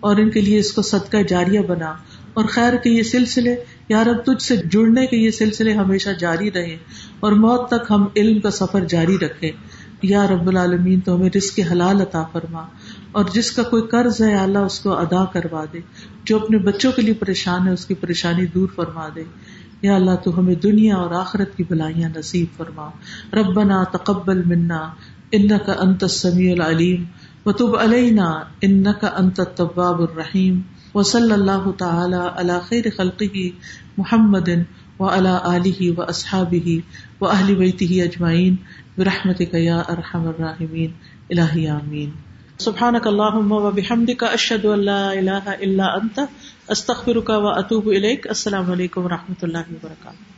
اور ان کے لیے اس کو صدقہ جاریہ بنا۔ اور خیر کے یہ سلسلے، یا رب، تجھ سے جڑنے کے یہ سلسلے ہمیشہ جاری رہے اور موت تک ہم علم کا سفر جاری رکھے یا رب العالمین، تو ہمیں رزق حلال عطا فرما۔ اور جس کا کوئی قرض ہے، اللہ اس کو ادا کروا دے۔ جو اپنے بچوں کے لیے پریشان ہے، اس کی پریشانی دور فرما دے۔ یا اللہ، تو ہمیں دنیا اور آخرت کی بلائیاں نصیب فرما۔ ربنا تقبل منا ان کا انت سمیع العلیم۔ وتب علینا ان کا انت طباب الرحیم۔ و صلی اللہ تعالی علی خیر خلقه محمد و علی آلہ و اصحابہ و اہل بیتہ اجمعین۔ برحمتک یا ارحم الراحمین۔ الہی آمین۔ سبحان اللہم و اللہ اشہد ان لا الہ الا انت، استغفرک و اطوب الیک، السلام علیکم و رحمۃ اللہ وبرکاتہ۔